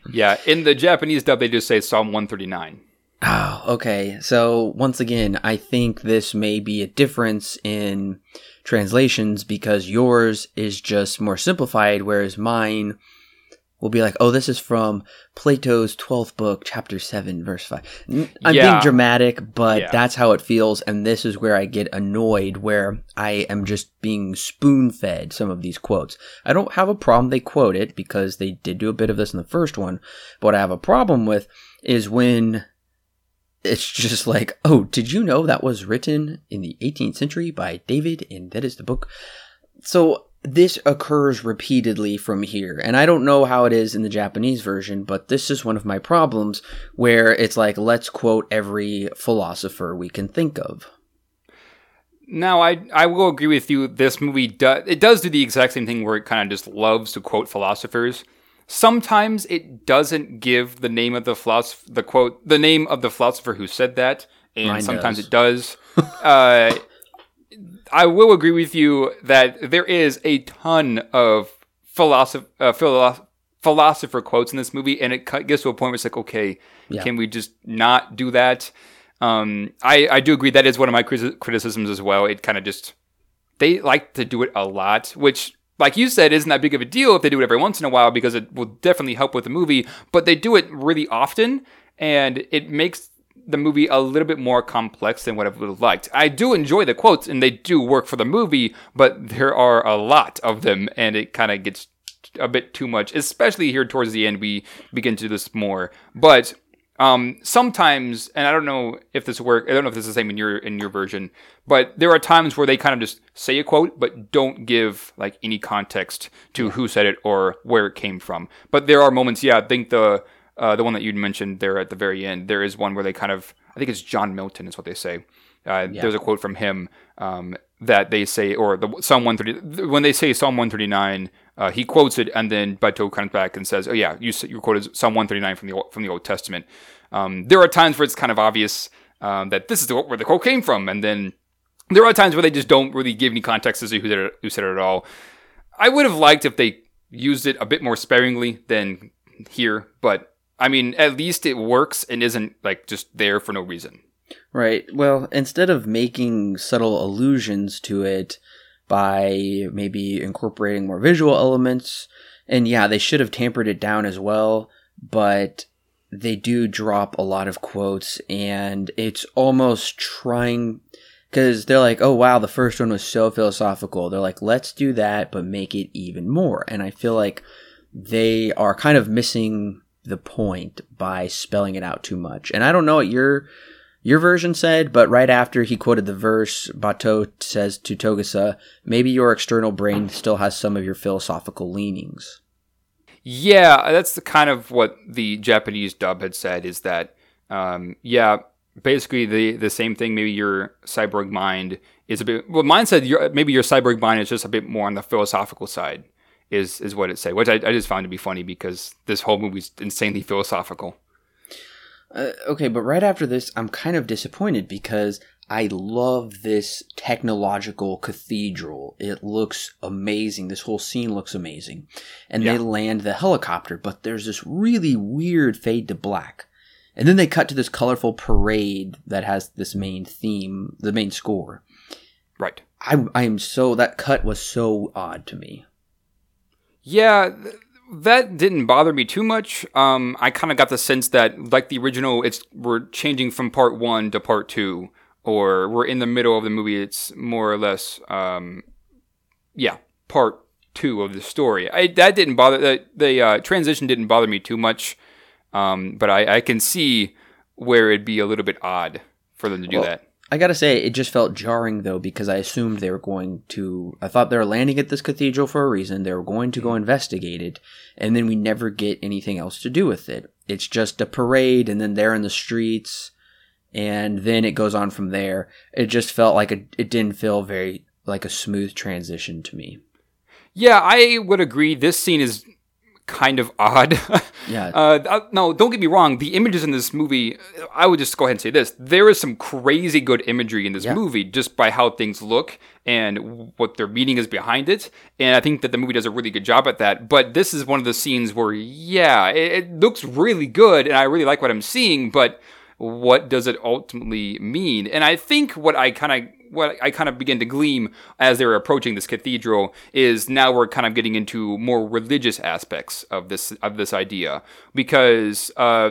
Yeah, in the Japanese dub, they just say Psalm 139. Oh, okay. So once again, I think this may be a difference in translations because yours is just more simplified, whereas mine will be like, oh, this is from Plato's 12th book, chapter 7, verse 5. I'm Yeah. being dramatic, but Yeah. that's how it feels. And this is where I get annoyed, where I am just being spoon fed some of these quotes. I don't have a problem they quote it because they did do a bit of this in the first one. But what I have a problem with is when it's just like, oh, did you know that was written in the 18th century by David and that is the book? So this occurs repeatedly from here. And I don't know how it is in the Japanese version, but this is one of my problems where it's like, let's quote every philosopher we can think of. Now, I I will agree with you. This movie does it does do the exact same thing where it kind of just loves to quote philosophers. Sometimes it doesn't give the name of the philosopher, the quote, the name of the philosopher who said that, and Mine sometimes does. it does. uh, I will agree with you that there is a ton of philosoph- uh, philo- philosopher quotes in this movie, and it cut- gets to a point where it's like, okay, Yeah. can we just not do that? Um, I, I do agree that is one of my criti- criticisms as well. It kind of just they like to do it a lot, which, like you said, isn't that big of a deal if they do it every once in a while because it will definitely help with the movie. But they do it really often, and it makes the movie a little bit more complex than what I would have liked. I do enjoy the quotes, and they do work for the movie, but there are a lot of them, and it kind of gets a bit too much, especially here towards the end. We begin to do this more, but um, sometimes, and I don't know if this work. I don't know if this is the same in your in your version, but there are times where they kind of just say a quote, but don't give like any context to who said it or where it came from. But there are moments. Yeah, I think the uh, the one that you mentioned there at the very end, there is one where they kind of. I think it's John Milton is what they say. Uh, There's a quote from him um, that they say, or the Psalm 130. When they say Psalm 139, uh, he quotes it, and then Batou comes back and says, "Oh yeah, you you quoted Psalm 139 from the from the Old Testament." Um, there are times where it's kind of obvious um, that this is the, where the quote came from, and then there are times where they just don't really give any context as to who who said it at all. I would have liked if they used it a bit more sparingly than here, but I mean, at least it works and isn't like just there for no reason. Right. Well, instead of making subtle allusions to it by maybe incorporating more visual elements, and yeah, they should have tampered it down as well, but they do drop a lot of quotes, and it's almost trying because they're like, oh wow, the first one was so philosophical. They're like, let's do that, but make it even more. And I feel like they are kind of missing the point by spelling it out too much. And I don't know what your your version said, but right after he quoted the verse, Batou says to Togusa, maybe your external brain still has some of your philosophical leanings. Yeah, that's the kind of what the Japanese dub had said is that, um, yeah, basically the the same thing. Maybe your cyborg mind is a bit. Well, mine said your, maybe your cyborg mind is just a bit more on the philosophical side. Is is what it said, which I, I just found to be funny because this whole movie's insanely philosophical. Uh, okay, but right after this, I'm kind of disappointed because I love this technological cathedral. It looks amazing. This whole scene looks amazing. And yeah. they land the helicopter, but there's this really weird fade to black. And then they cut to this colorful parade that has this main theme, the main score. Right. I I am so that cut was so odd to me. Yeah, that didn't bother me too much. Um, I kind of got the sense that like the original, it's we're changing from part one to part two, or we're in the middle of the movie. It's more or less, um, yeah, part two of the story. I that didn't bother the the uh, transition didn't bother me too much. Um, but I, I can see where it'd be a little bit odd for them to do well, that. I gotta say, it just felt jarring though because I assumed they were going to. I thought they were landing at this cathedral for a reason. They were going to go mm. investigate it, and then we never get anything else to do with it. It's just a parade, and then they're in the streets, and then it goes on from there. It just felt like a, it didn't feel very like a smooth transition to me. Yeah, I would agree. This scene is kind of odd. Yeah. Uh, no, don't get me wrong. The images in this movie, I would just go ahead and say this: there is some crazy good imagery in this yeah. movie, just by how things look and what their meaning is behind it. And I think that the movie does a really good job at that. But this is one of the scenes where, yeah, it, it looks really good, and I really like what I'm seeing, but what does it ultimately mean? And I think what I kind of what I kind of begin to gleam as they're approaching this cathedral is now we're kind of getting into more religious aspects of this of this idea because uh,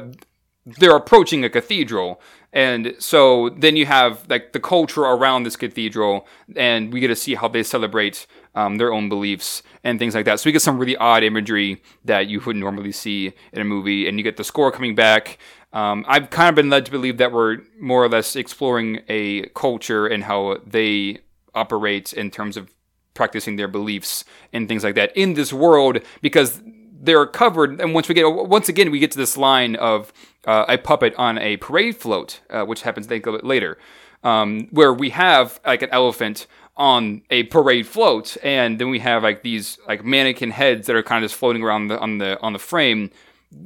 they're approaching a cathedral. And so then you have like the culture around this cathedral and we get to see how they celebrate um, their own beliefs and things like that. So we get some really odd imagery that you wouldn't normally see in a movie and you get the score coming back um, I've kind of been led to believe that we're more or less exploring a culture and how they operate in terms of practicing their beliefs and things like that in this world because they're covered. And once we get once again we get to this line of uh, a puppet on a parade float, uh, which happens a little bit later, um, where we have like an elephant on a parade float, and then we have like these like mannequin heads that are kind of just floating around the, on the on the frame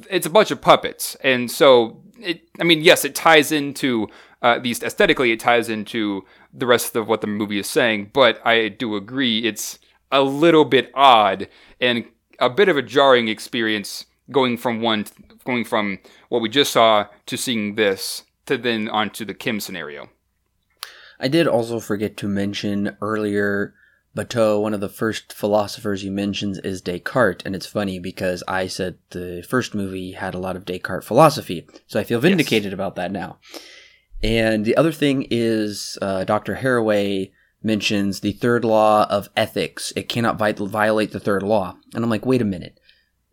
it's a bunch of puppets, and so it. I mean, yes, it ties into uh, at least aesthetically, it ties into the rest of what the movie is saying. But I do agree, it's a little bit odd and a bit of a jarring experience going from one, going from what we just saw to seeing this to then onto the Kim scenario. I did also forget to mention earlier Batou, one of the first philosophers he mentions is Descartes, and it's funny because I said the first movie had a lot of Descartes philosophy, so I feel vindicated yes. about that now. And the other thing is uh, Dr. Haraway mentions the third law of ethics. It cannot vi- violate the third law. And I'm like, wait a minute.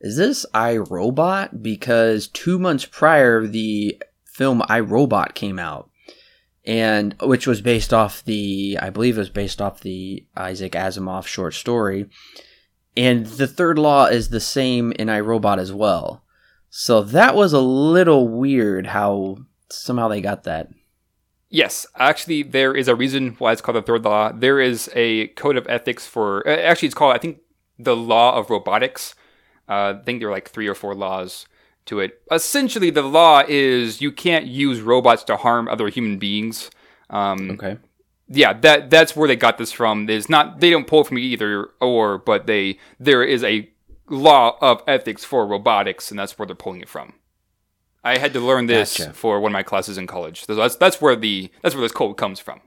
Is this I, Robot? Because two months prior, the film I, Robot came out and which was based off the I believe it was based off the Isaac Asimov short story. And the third law is the same in I, Robot as well. So that was a little weird how somehow they got that. Yes, actually, there is a reason why it's called the third law. There is a code of ethics for. Uh, actually, it's called I think the law of robotics. Uh, I think there are like three or four laws to it. Essentially, the law is you can't use robots to harm other human beings. Um, okay. Yeah, that that's where they got this from. Is not they don't pull from either or, but they there is a law of ethics for robotics, and that's where they're pulling it from. I had to learn this gotcha. for one of my classes in college. So that's that's where the that's where this code comes from.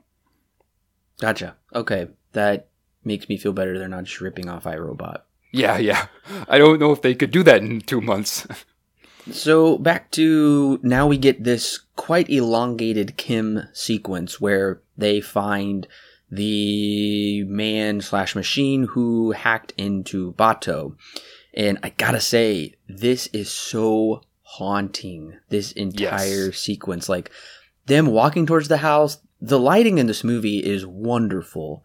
Gotcha. Okay, that makes me feel better. They're not just ripping off I, Robot. Yeah, yeah. I don't know if they could do that in two months. So back to now we get this quite elongated Kim sequence where they find the man slash machine who hacked into Batou. And I gotta say, this is so haunting. This entire Yes. sequence, like them walking towards the house. The lighting in this movie is wonderful,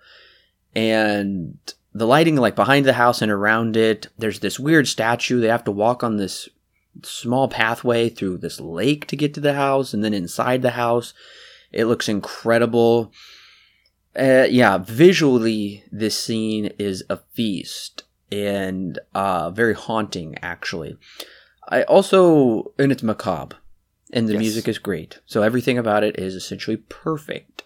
and the lighting like behind the house and around it. There's this weird statue. They have to walk on this small pathway through this lake to get to the house, and then inside the house, it looks incredible. Uh, yeah, visually, this scene is a feast and uh, very haunting, actually. I also, and it's macabre, and the Yes. music is great. So everything about it is essentially perfect.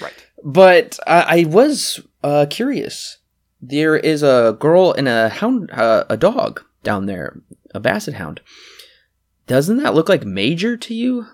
Right. But I, I was uh, curious. There is a girl and a hound, uh, a dog down there, a basset hound. Doesn't that look like Major to you?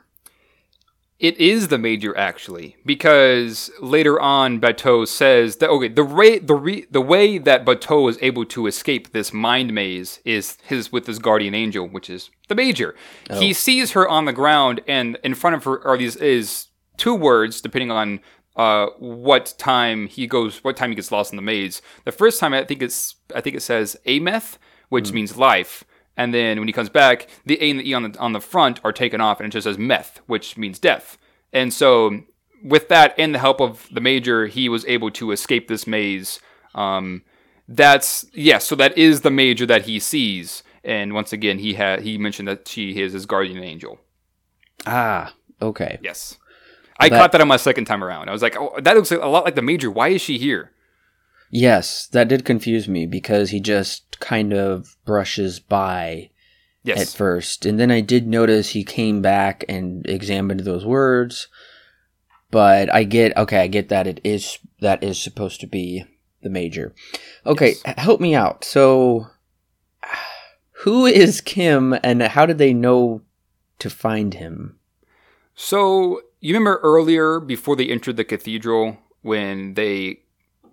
It is the major actually, because later on Batou says that okay, the way the re, the way that Batou is able to escape this mind maze is his with his guardian angel, which is the major. He sees her on the ground, and in front of her are these is two words depending on uh, what time he goes, what time he gets lost in the maze. The first time I think it's I think it says Ameth, which means life. And then when he comes back, the A and the E on the on the front are taken off, and it just says meth, which means death. And so, with that and the help of the major, he was able to escape this maze. Um, that's yes, so that is the major that he sees. And once again, he had he mentioned that she is his guardian angel. Ah, okay. Yes, I that- caught that on my second time around. I was like, oh, that looks a lot like the major. Why is she here? Yes, that did confuse me because he just kind of brushes by at first. And then I did notice he came back and examined those words. But I get okay, I get that it is that is supposed to be the major. Okay, Yes. help me out. So who is Kim and how did they know to find him? So you remember earlier before they entered the cathedral when they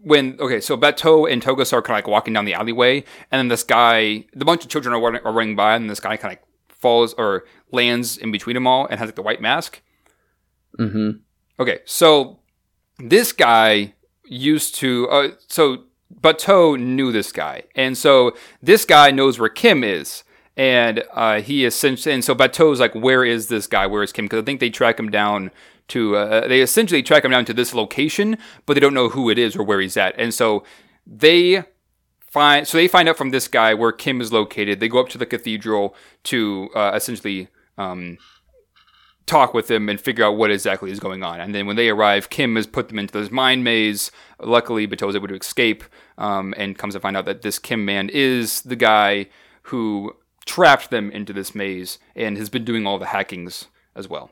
when okay so Batou and Togus are kind of like walking down the alleyway and then this guy the bunch of children are, running, are running by and this guy kind of like falls or lands in between them all and has like the white mask. Mhm. Okay, so this guy used to uh, so Batou knew this guy, and so this guy knows where Kim is, and uh, he essentially and so Batou's like, where is this guy? Where is Kim? Because I think they track him down to uh, they essentially track him down to this location, but they don't know who it is or where he's at, and so they find so they find out from this guy where Kim is located. They go up to the cathedral to uh, essentially. Um, talk with him and figure out what exactly is going on. And then when they arrive, Kim has put them into this mind maze. Luckily, Batou is able to escape um, and comes to find out that this Kim man is the guy who trapped them into this maze and has been doing all the hackings as well.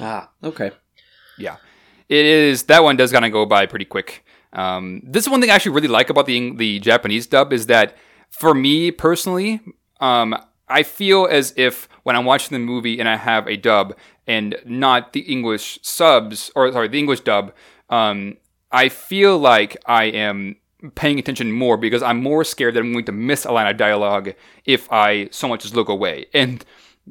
Ah, okay. Yeah, it is. That one does kind of go by pretty quick. Um, this is one thing I actually really like about the the Japanese dub is that for me personally, um, I feel as if when I'm watching the movie and I have a dub and not the English subs or sorry the English dub, um, I feel like I am paying attention more because I'm more scared that I'm going to miss a line of dialogue if I so much as look away. And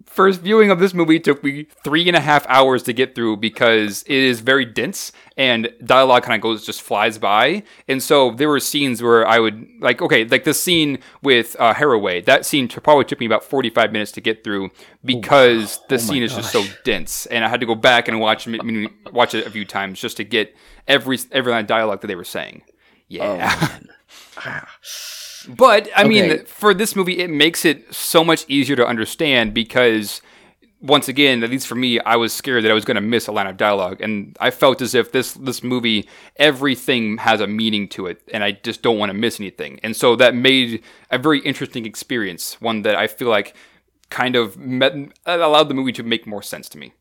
first viewing of this movie took me three and a half hours to get through because it is very dense and dialogue kind of goes just flies by. And so there were scenes where i would like okay like the scene with uh haraway that scene t- probably took me about 45 minutes to get through because the Oh scene is just so dense and i had to go back and watch m- m- watch it a few times just to get every every line of dialogue that they were saying. Yeah. Oh man. Ah. But I mean, for this movie, it makes it so much easier to understand because, once again, at least for me, I was scared that I was going to miss a line of dialogue, and I felt as if this this movie, everything has a meaning to it, and I just don't want to miss anything, and so that made a very interesting experience, one that I feel like kind of met, allowed the movie to make more sense to me.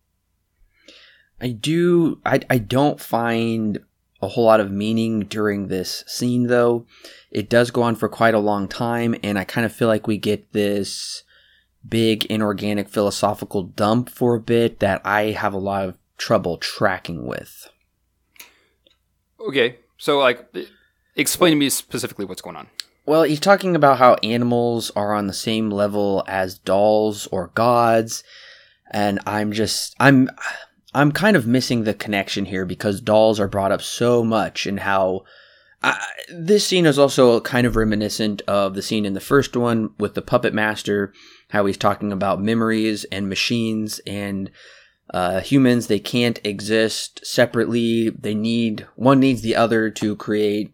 I do. I I don't find a whole lot of meaning during this scene, though. It does go on for quite a long time, and I kind of feel like we get this big inorganic philosophical dump for a bit that I have a lot of trouble tracking with. Okay, so like, explain to me specifically what's going on. Well, he's talking about how animals are on the same level as dolls or gods, and I'm just I'm I'm kind of missing the connection here because dolls are brought up so much and how uh, this scene is also kind of reminiscent of the scene in the first one with the puppet master, how he's talking about memories and machines and uh, humans. They can't exist separately. They need one needs the other to create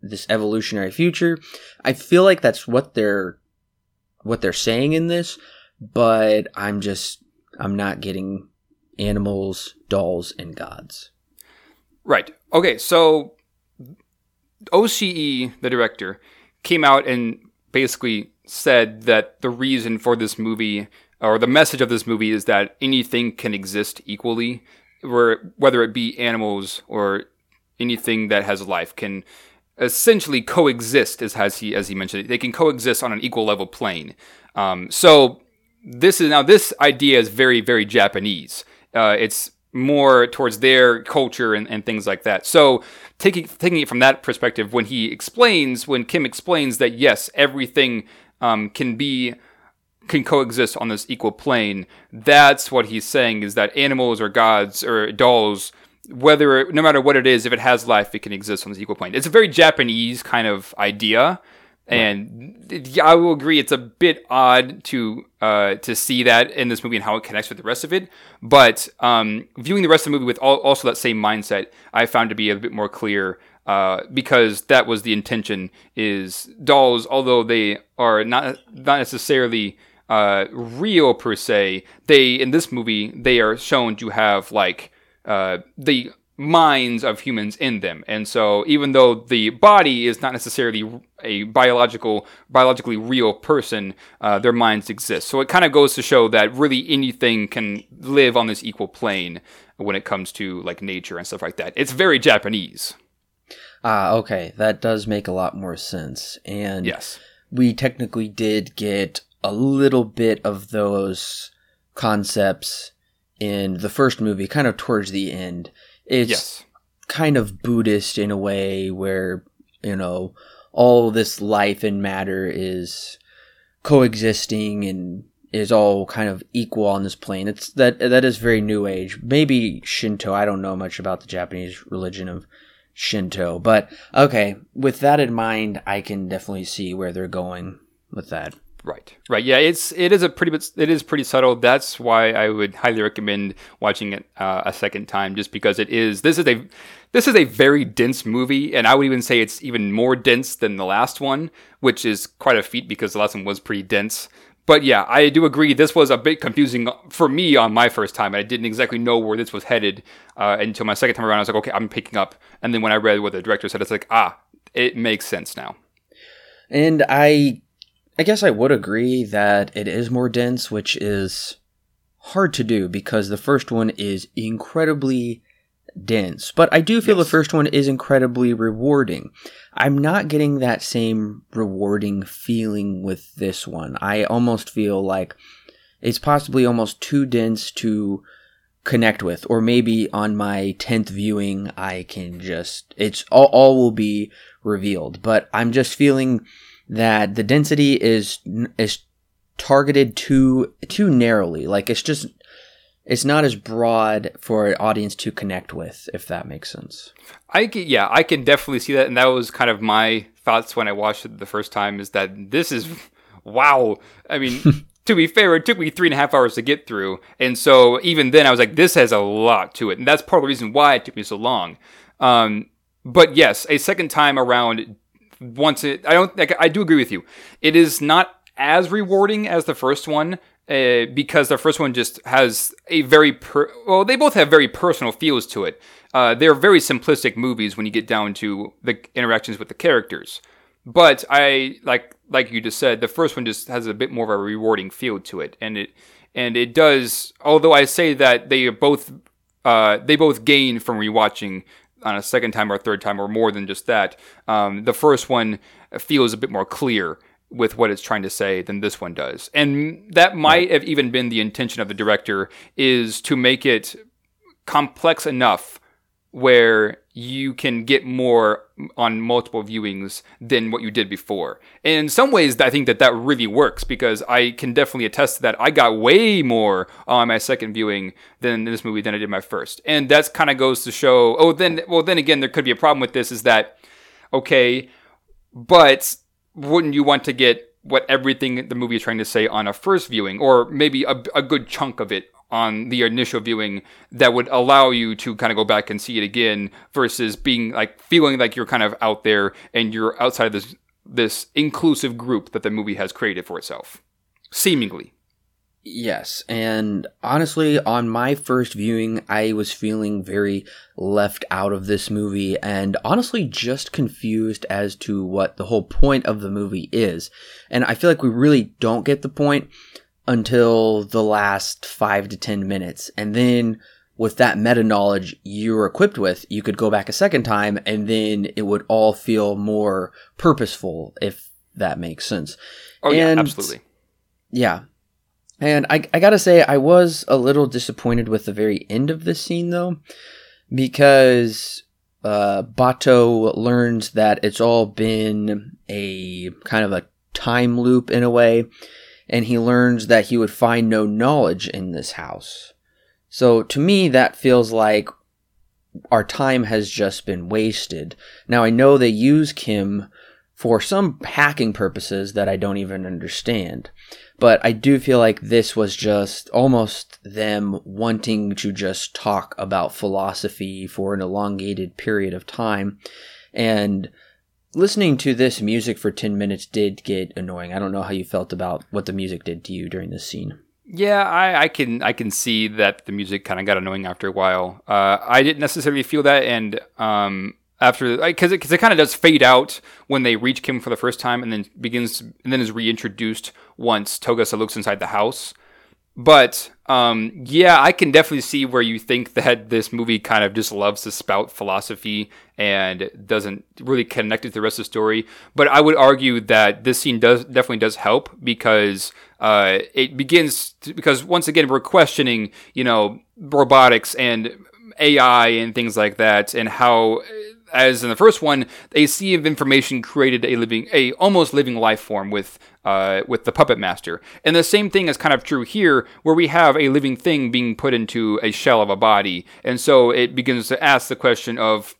this evolutionary future. I feel like that's what they're what they're saying in this, but I'm just I'm not getting animals, dolls, and gods. Right. Okay, so Oshii, the director, came out and basically said that the reason for this movie or the message of this movie is that anything can exist equally, where whether it be animals or anything that has life can essentially coexist as, as he as he mentioned they can coexist on an equal level plane um, so this is now this idea is very very japanese uh, it's more towards their culture and, and things like that. So taking taking it from that perspective, when he explains, when Kim explains that yes, everything um, can be can coexist on this equal plane, that's what he's saying is that animals or gods or dolls, whether no matter what it is, if it has life, it can exist on this equal plane. It's a very Japanese kind of idea. And I will agree, it's a bit odd to uh, to see that in this movie and how it connects with the rest of it. But um, viewing the rest of the movie with all, also that same mindset, I found to be a bit more clear uh, because that was the intention. Is dolls, although they are not not necessarily uh, real per se, they in this movie they are shown to have like uh, the minds of humans in them. And so even though the body is not necessarily a biological, biologically real person, uh, their minds exist. So it kind of goes to show that really anything can live on this equal plane when it comes to like nature and stuff like that. It's very Japanese. Ah, okay. That does make a lot more sense. And yes, we technically did get a little bit of those concepts in the first movie, kind of towards the end it's yes. kind of Buddhist in a way where, you know, all this life and matter is coexisting and is all kind of equal on this plane. It's that that is very new age. Maybe Shinto. I don't know much about the Japanese religion of Shinto, but okay. With that in mind, I can definitely see where they're going with that. Right, right, yeah. It's it is a pretty bit it is pretty subtle. That's why I would highly recommend watching it uh, a second time, just because it is this is a this is a very dense movie, and I would even say it's even more dense than the last one, which is quite a feat because the last one was pretty dense. But yeah, I do agree. This was a bit confusing for me on my first time. I didn't exactly know where this was headed uh, until my second time around. I was like, okay, I'm picking up. And then when I read what the director said, it's like, ah, it makes sense now. And I I guess I would agree that it is more dense, which is hard to do because the first one is incredibly dense. But I do feel yes. the first one is incredibly rewarding. I'm not getting that same rewarding feeling with this one. I almost feel like it's possibly almost too dense to connect with or maybe on my 10th viewing I can just it's all, all will be revealed but I'm just feeling that the density is is targeted too too narrowly. Like it's just it's not as broad for an audience to connect with, if that makes sense. I can, yeah, I can definitely see that, and that was kind of my thoughts when I watched it the first time. Is that this is wow? I mean. to be fair, it took me three and a half hours to get through. And so even then, I was like, this has a lot to it. And that's part of the reason why it took me so long. Um, but yes, a second time around once it, I don't, like, I do agree with you. It is not as rewarding as the first one. Uh, because the first one just has a very per- well, they both have very personal feels to it. Uh, they're very simplistic movies when you get down to the interactions with the characters. But I like like you just said, the first one just has a bit more of a rewarding feel to it, and it and it does. Although I say that they both uh, they both gain from rewatching on a second time or third time or more than just that. Um, the first one feels a bit more clear with what it's trying to say than this one does. And that might have even been the intention of the director is to make it complex enough where you can get more on multiple viewings than what you did before. And in some ways, I think that that really works because I can definitely attest to that. I got way more on my second viewing than this movie than I did my first. And that's kind of goes to show, oh, then, well, then again, there could be a problem with this is that, okay, but wouldn't you want to get what everything the movie is trying to say on a first viewing, or maybe a, a good chunk of it on the initial viewing that would allow you to kind of go back and see it again versus being like feeling like you're kind of out there and you're outside of this this inclusive group that the movie has created for itself. Seemingly. Yes, and honestly, on my first viewing, I was feeling very left out of this movie and honestly just confused as to what the whole point of the movie is. And I feel like we really don't get the point until the last five to 10 minutes. And then with that meta knowledge you're equipped with, you could go back a second time and then it would all feel more purposeful, if that makes sense. oh yeah absolutely Yeah. And I, I gotta say, I was a little disappointed with the very end of this scene, though, because uh, Batou learns that it's all been a kind of a time loop in a way, and he learns that he would find no knowledge in this house. So to me, that feels like our time has just been wasted. Now, I know they use Kim for some hacking purposes that I don't even understand. But I do feel like this was just almost them wanting to just talk about philosophy for an elongated period of time. And listening to this music for 10 minutes did get annoying. I don't know how you felt about what the music did to you during this scene. Yeah, I, I can I can see that the music kind of got annoying after a while. Uh, I didn't necessarily feel that, and um, after because it, cause it kind of does fade out when they reach Kim for the first time, and then begins and then is reintroduced once Togusa looks inside the house. But um, yeah, I can definitely see where you think that this movie kind of just loves to spout philosophy and doesn't really connect it to the rest of the story. But I would argue that this scene does definitely does help because uh, it begins to, because once again we're questioning you know robotics and AI and things like that and how as in the first one, a sea of information created a living, a almost living life form with, uh, with the puppet master. And the same thing is kind of true here, where we have a living thing being put into a shell of a body, and so it begins to ask the question of,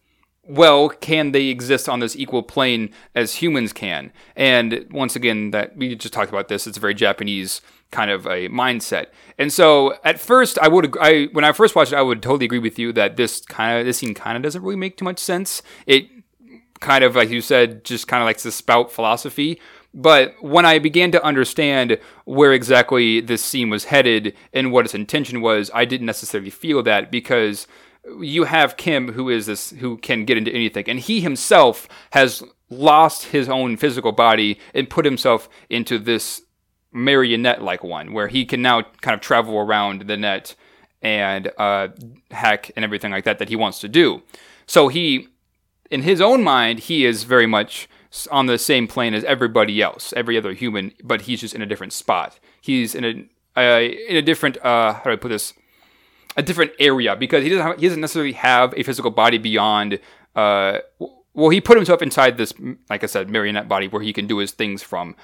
well, can they exist on this equal plane as humans can? And once again, that we just talked about this. It's a very Japanese kind of a mindset. And so at first, I would, I when I first watched it, I would totally agree with you that this kind of this scene kind of doesn't really make too much sense. It kind of, like you said, just kind of likes to spout philosophy. But when I began to understand where exactly this scene was headed and what its intention was, I didn't necessarily feel that because you have Kim, who is this, who can get into anything, and he himself has lost his own physical body and put himself into this marionette like one, where he can now kind of travel around the net and uh, hack and everything like that that he wants to do. So he, in his own mind, he is very much on the same plane as everybody else, every other human, but he's just in a different spot. He's in a uh, in a different uh, how do I put this? A different area because he doesn't have, he doesn't necessarily have a physical body beyond uh well he put himself inside this like I said marionette body where he can do his things from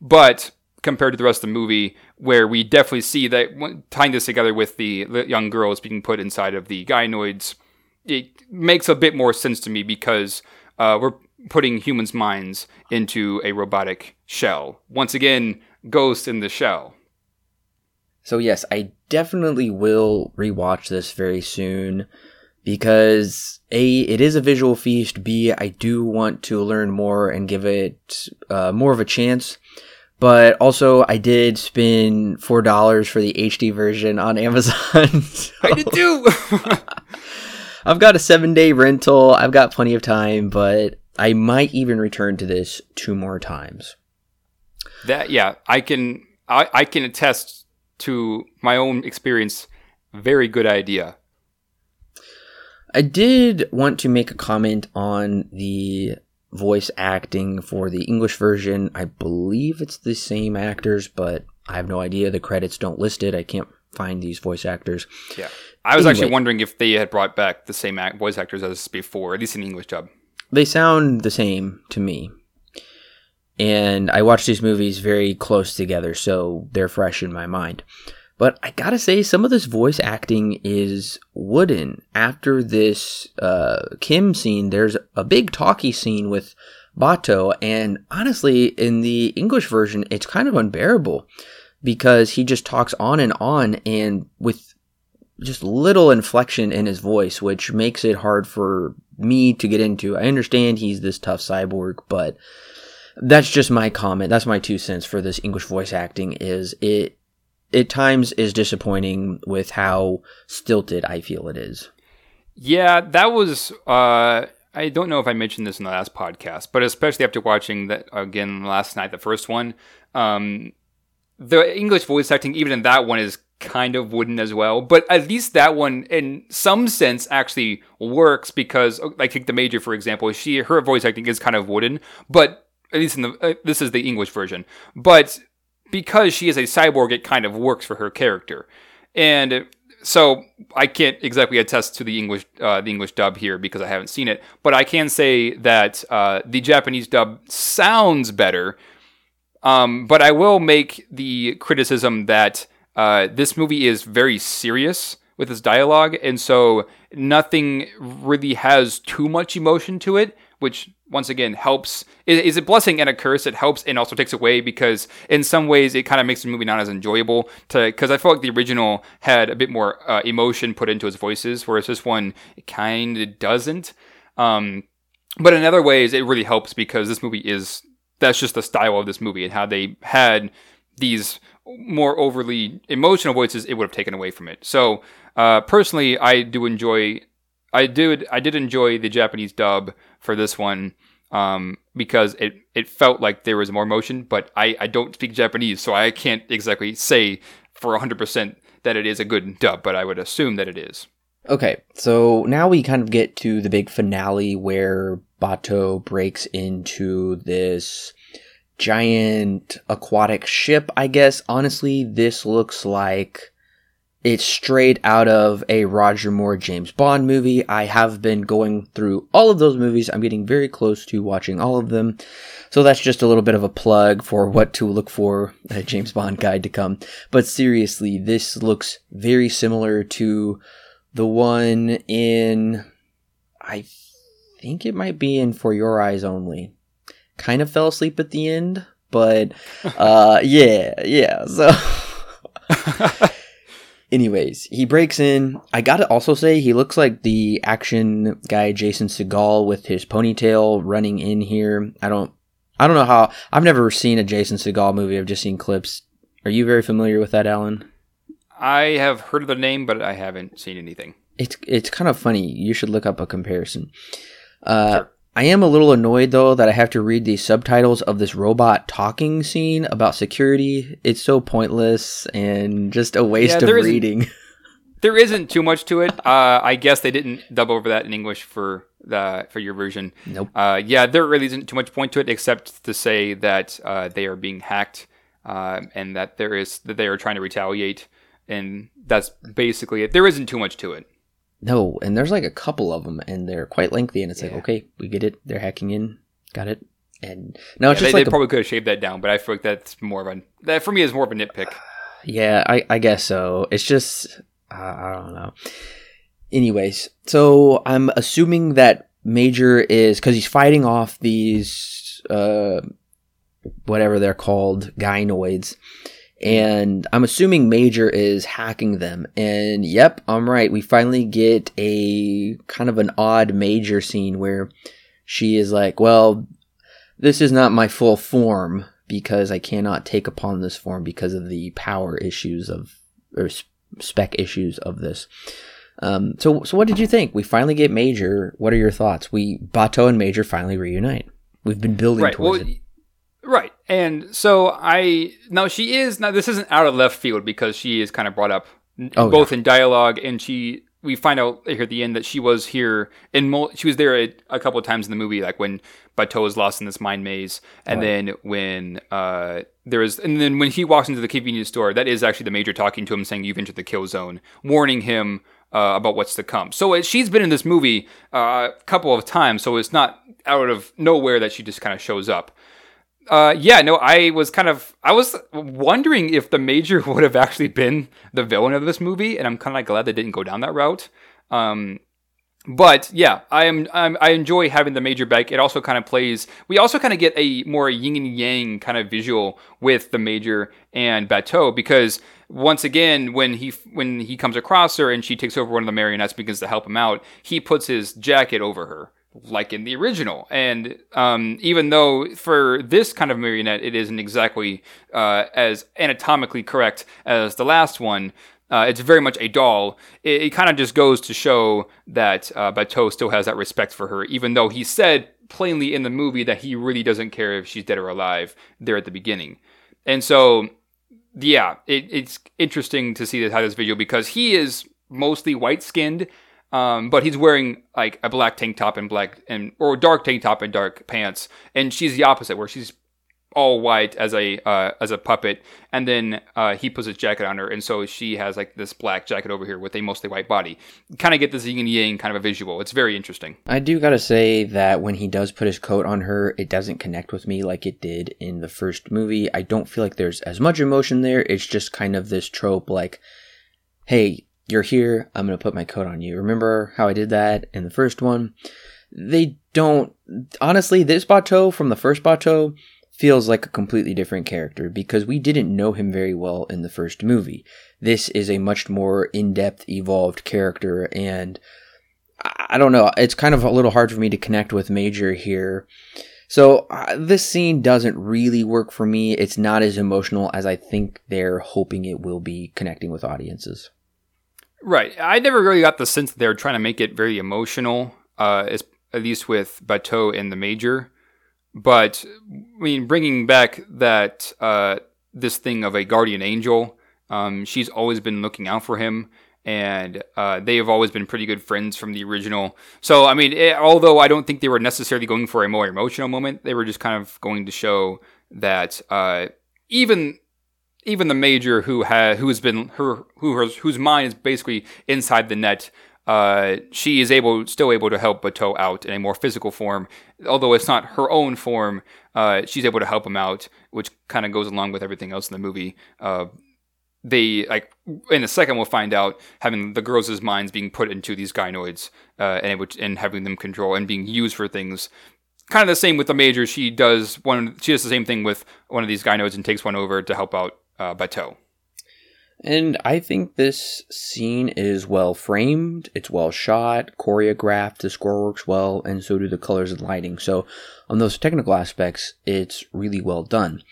but compared to the rest of the movie where we definitely see that tying this together with the, young girls being put inside of the gynoids it makes a bit more sense to me because uh, we're putting humans' minds into a robotic shell. Once again, ghost in the shell. So yes, I definitely will rewatch this very soon because a it is a visual feast. B I do want to learn more and give it uh, more of a chance. But also, I did spend four dollars for the HD version on Amazon. so I did too. I've got a seven day rental. I've got plenty of time, but I might even return to this two more times. That yeah, I can I, I can attest to my own experience, very good idea. I did want to make a comment on the voice acting for the English version. I believe it's the same actors, but I have no idea. The credits don't list it. I can't find these voice actors. Yeah. I was Anyway. actually wondering if they had brought back the same act- voice actors as before, at least in English dub. They sound the same to me. And I watch these movies very close together, so they're fresh in my mind. But I gotta say, some of this voice acting is wooden. After this uh, Kim scene, there's a big talkie scene with Batou, and honestly, in the English version, it's kind of unbearable because he just talks on and on, and with just little inflection in his voice, which makes it hard for me to get into. I understand he's this tough cyborg, but that's just my comment. That's my two cents for this English voice acting is it at times is disappointing with how stilted I feel it is. Yeah, that was. Uh, I don't know if I mentioned this in the last podcast, but especially after watching that again last night, the first one, um, the English voice acting, even in that one, is kind of wooden as well. But at least that one, in some sense, actually works because, like, take the Major for example, she her voice acting is kind of wooden, but at least in the uh, this is the English version, but because she is a cyborg, it kind of works for her character, and so I can't exactly attest to the English uh, the English dub here because I haven't seen it, but I can say that uh, the Japanese dub sounds better. Um, but I will make the criticism that uh, this movie is very serious with its dialogue, and so nothing really has too much emotion to it, which once again helps. Is, is a blessing and a curse. It helps and also takes away because in some ways it kind of makes the movie not as enjoyable. To because I feel like the original had a bit more uh, emotion put into its voices, whereas this one kind of doesn't. Um, but in other ways, it really helps because this movie is that's just the style of this movie and how they had these more overly emotional voices it would have taken away from it so uh, personally i do enjoy i did i did enjoy the japanese dub for this one um, because it, it felt like there was more emotion but I, I don't speak japanese so i can't exactly say for 100% that it is a good dub but i would assume that it is Okay, so now we kind of get to the big finale where Batou breaks into this giant aquatic ship, I guess. Honestly, this looks like it's straight out of a Roger Moore James Bond movie. I have been going through all of those movies. I'm getting very close to watching all of them. So that's just a little bit of a plug for what to look for a James Bond guide to come. But seriously, this looks very similar to the one in I think it might be in For Your Eyes Only. Kind of fell asleep at the end, but uh yeah, yeah. So anyways, he breaks in. I got to also say he looks like the action guy Jason Segal with his ponytail running in here. I don't I don't know how I've never seen a Jason Segal movie. I've just seen clips. Are you very familiar with that, Alan? i have heard of the name but i haven't seen anything It's it's kind of funny. You should look up a comparison. Uh, Sure. I am a little annoyed though that I have to read the subtitles of this robot talking scene about security. It's so pointless and just a waste there of reading. There isn't too much to it. Uh, I guess they didn't dub over that in English for the for your version. Nope. Uh, yeah, there really isn't too much point to it except to say that uh, they are being hacked uh, and that there is that they are trying to retaliate, and that's basically it. There isn't too much to it. No, and there's like a couple of them, and they're quite lengthy. And it's like, okay, we get it. They're hacking in. Got it. And no, Yeah, it's they, just they like a- probably could have shaved that down, but I feel like that's more of a that for me is more of a nitpick. Yeah, I, I guess so. It's just, uh, I don't know. Anyways, so I'm assuming that Major is, because he's fighting off these, uh, whatever they're called, gynoids. And I'm assuming Major is hacking them. And yep, I'm right. We finally get a kind of an odd Major scene where she is like, well, this is not my full form because I cannot take upon this form because of the power issues of or spec issues of this. Um, so, so what did you think? We finally get Major. What are your thoughts? We Batou and Major finally reunite. We've been building right. towards Well, it. right. And so I now she is now this isn't out of left field because she is kind of brought up Oh, both in dialogue and she we find out here at the end that she was here in she was there a, a couple of times in the movie, like when Batou was lost in this mind maze, and Right. then when uh, there was, and then when he walks into the convenience store, that is actually the major talking to him, saying you've entered the kill zone, warning him uh, about what's to come. So it, she's been in this movie uh, a couple of times, so it's not out of nowhere that she just kind of shows up. Uh, yeah, no, I was kind of, I was wondering if the major would have actually been the villain of this movie, and I'm kind of like glad they didn't go down that route. Um, but yeah, I am, I'm, I enjoy having the major back. It also kind of plays. We also kind of get a more yin and yang kind of visual with the major and Batou because once again, when he when he comes across her and she takes over one of the marionettes begins to help him out, he puts his jacket over her like in the original. And um, even though for this kind of marionette, it isn't exactly uh, as anatomically correct as the last one, uh, it's very much a doll. It, it kind of just goes to show that uh, Batou still has that respect for her, even though he said plainly in the movie that he really doesn't care if she's dead or alive there at the beginning. And so, yeah, it, it's interesting to see this, how this video because he is mostly white skinned um, but he's wearing like a black tank top and black and or dark tank top and dark pants, and she's the opposite, where she's all white as a uh, as a puppet, and then uh, he puts his jacket on her, and so she has like this black jacket over here with a mostly white body. Kind of get this yin and yang kind of a visual. It's very interesting. I do gotta say that when he does put his coat on her, it doesn't connect with me like it did in the first movie. I don't feel like there's as much emotion there. It's just kind of this trope like, hey, you're here, I'm gonna put my coat on you. Remember how I did that in the first one? They don't. Honestly, this Batou from the first Batou feels like a completely different character because we didn't know him very well in the first movie. This is a much more in depth, evolved character, and I I don't know. It's kind of a little hard for me to connect with Major here. So uh, this scene doesn't really work for me. It's not as emotional as I think they're hoping it will be connecting with audiences. Right. I never really got the sense that they were trying to make it very emotional, uh, as, at least with Batou and the Major. But I mean, bringing back that uh, this thing of a guardian angel, um, she's always been looking out for him, and uh, they have always been pretty good friends from the original. So I mean, it, although I don't think they were necessarily going for a more emotional moment, they were just kind of going to show that uh, even even the major who has who has been her who whose mind is basically inside the net. Uh, she is able still able to help Batou out in a more physical form, although it's not her own form. Uh, she's able to help him out, which kind of goes along with everything else in the movie. Uh, they like in a second we'll find out having the girls' minds being put into these gynoids uh, and and having them control and being used for things kind of the same with the major. She does one. She does the same thing with one of these gynoids and takes one over to help out uh, Batou. And I think this scene is well framed, it's well shot, choreographed, the score works well, and so do the colors and lighting. So, on those technical aspects, it's really well done.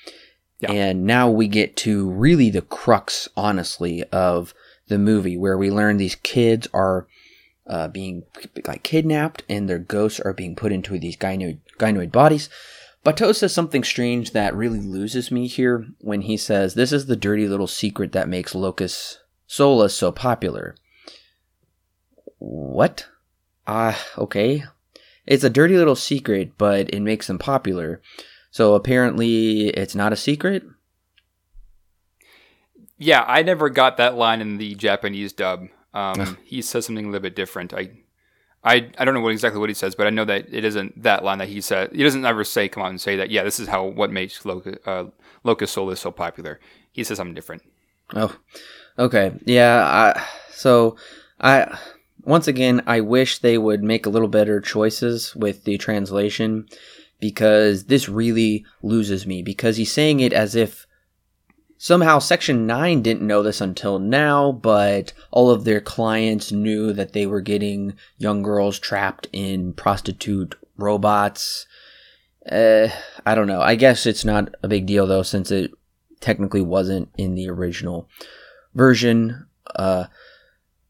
Yeah. And now we get to really the crux, honestly, of the movie, where we learn these kids are uh, being like kidnapped and their ghosts are being put into these gynoid, gynoid bodies. Batou says something strange that really loses me here when he says, This is the dirty little secret that makes Locus Solus so popular. What? Ah, okay. It's a dirty little secret, but it makes them popular. So apparently it's not a secret? Yeah, I never got that line in the Japanese dub. Um, he says something a little bit different. I, I, I don't know what exactly what he says, but I know that it isn't that line that he said. He doesn't ever say, "Come on and say that." Yeah, this is how what makes Locus, uh, Locus Solus so popular. He says something different. Oh, okay. Yeah. I, so I once again I wish they would make a little better choices with the translation because this really loses me because he's saying it as if somehow section 9 didn't know this until now but all of their clients knew that they were getting young girls trapped in prostitute robots uh, i don't know i guess it's not a big deal though since it technically wasn't in the original version. Uh,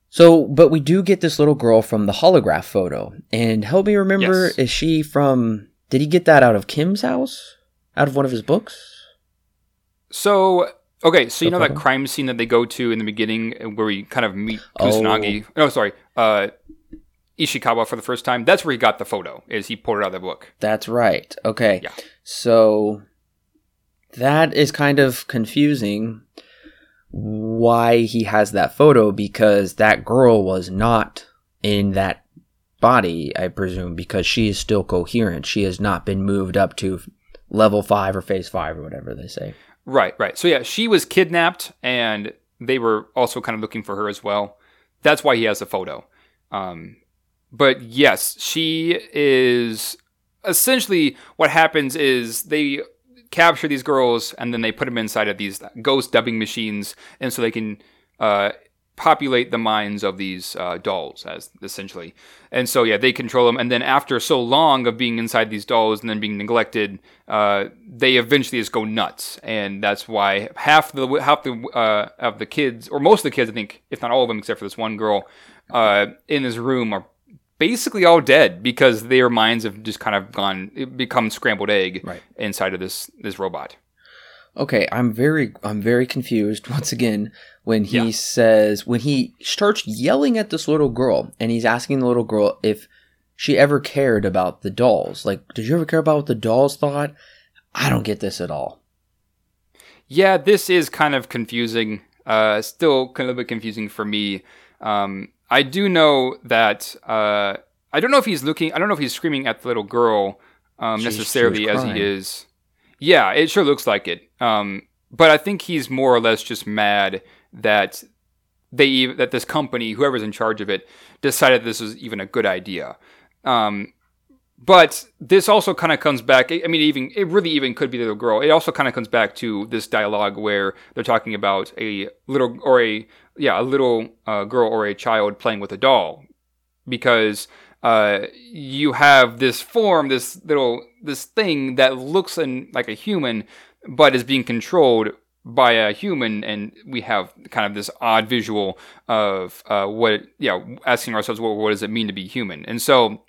so, but we do get this little girl from the holograph photo. And help me remember, Yes. is she from. Did he get that out of Kim's house? Out of one of his books? So okay, so you know that crime scene that they go to in the beginning, uh, where we kind of meet Oh. Kusanagi. No, sorry, uh, Ishikawa for the first time, that's where he got the photo. Is he pulled it out of the book? That's right. Okay. Yeah. So that is kind of confusing why he has that photo because that girl was not in that body, I presume, because she is still coherent. She has not been moved up to level five or phase five or whatever they say. Right, right. So yeah, she was kidnapped, and they were also kind of looking for her as well. That's why he has the photo. Um, but yes, she is essentially what happens is they capture these girls and then they put them inside of these ghost dubbing machines, and so they can uh, populate the minds of these uh, dolls, as essentially. And so yeah, they control them. And then after so long of being inside these dolls and then being neglected, uh, they eventually just go nuts, and that's why half the half the uh, of the kids, or most of the kids, I think, if not all of them, except for this one girl, uh, in this room are basically all dead because their minds have just kind of gone become scrambled egg Right. inside of this this robot. Okay, I'm very I'm very confused once again when he Yeah. says when he starts yelling at this little girl and he's asking the little girl if she ever cared about the dolls. Like, did you ever care about what the dolls thought? I don't get this at all. Yeah, this is kind of confusing. Uh, still kind of a bit confusing for me. Um, I do know that uh, I don't know if he's looking. I don't know if he's screaming at the little girl um, necessarily as he is. Yeah, it sure looks like it. Um, but I think he's more or less just mad that they that this company, whoever's in charge of it, decided this was even a good idea. Um, but this also kind of comes back. I mean, even it really even could be the little girl. It also kind of comes back to this dialogue where they're talking about a little or a yeah a little uh, girl or a child playing with a doll, because uh, you have this form, this little this thing that looks in, like a human, but is being controlled by a human, and we have kind of this odd visual of uh, what yeah asking ourselves what what does it mean to be human, and so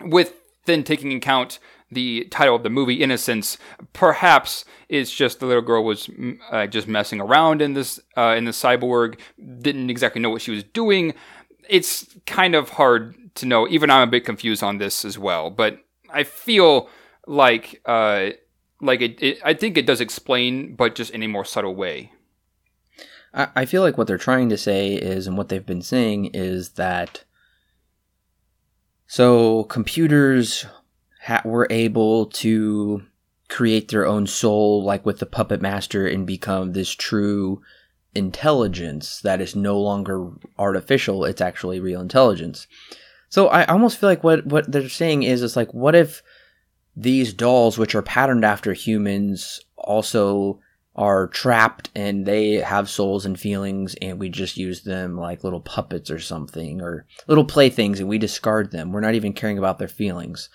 with then taking account the title of the movie innocence perhaps it's just the little girl was uh, just messing around in this uh, in the cyborg didn't exactly know what she was doing. It's kind of hard to know. Even i'm a bit confused on this as well but i feel like uh like it, it i think it does explain but just in a more subtle way I, I feel like what they're trying to say is, and what they've been saying is that so computers ha- were able to create their own soul, like with the puppet master, and become this true intelligence that is no longer artificial; it's actually real intelligence. So I almost feel like what what they're saying is, it's like, what if these dolls, which are patterned after humans, also are trapped and they have souls and feelings and we just use them like little puppets or something or little playthings and we discard them. We're not even caring about their feelings.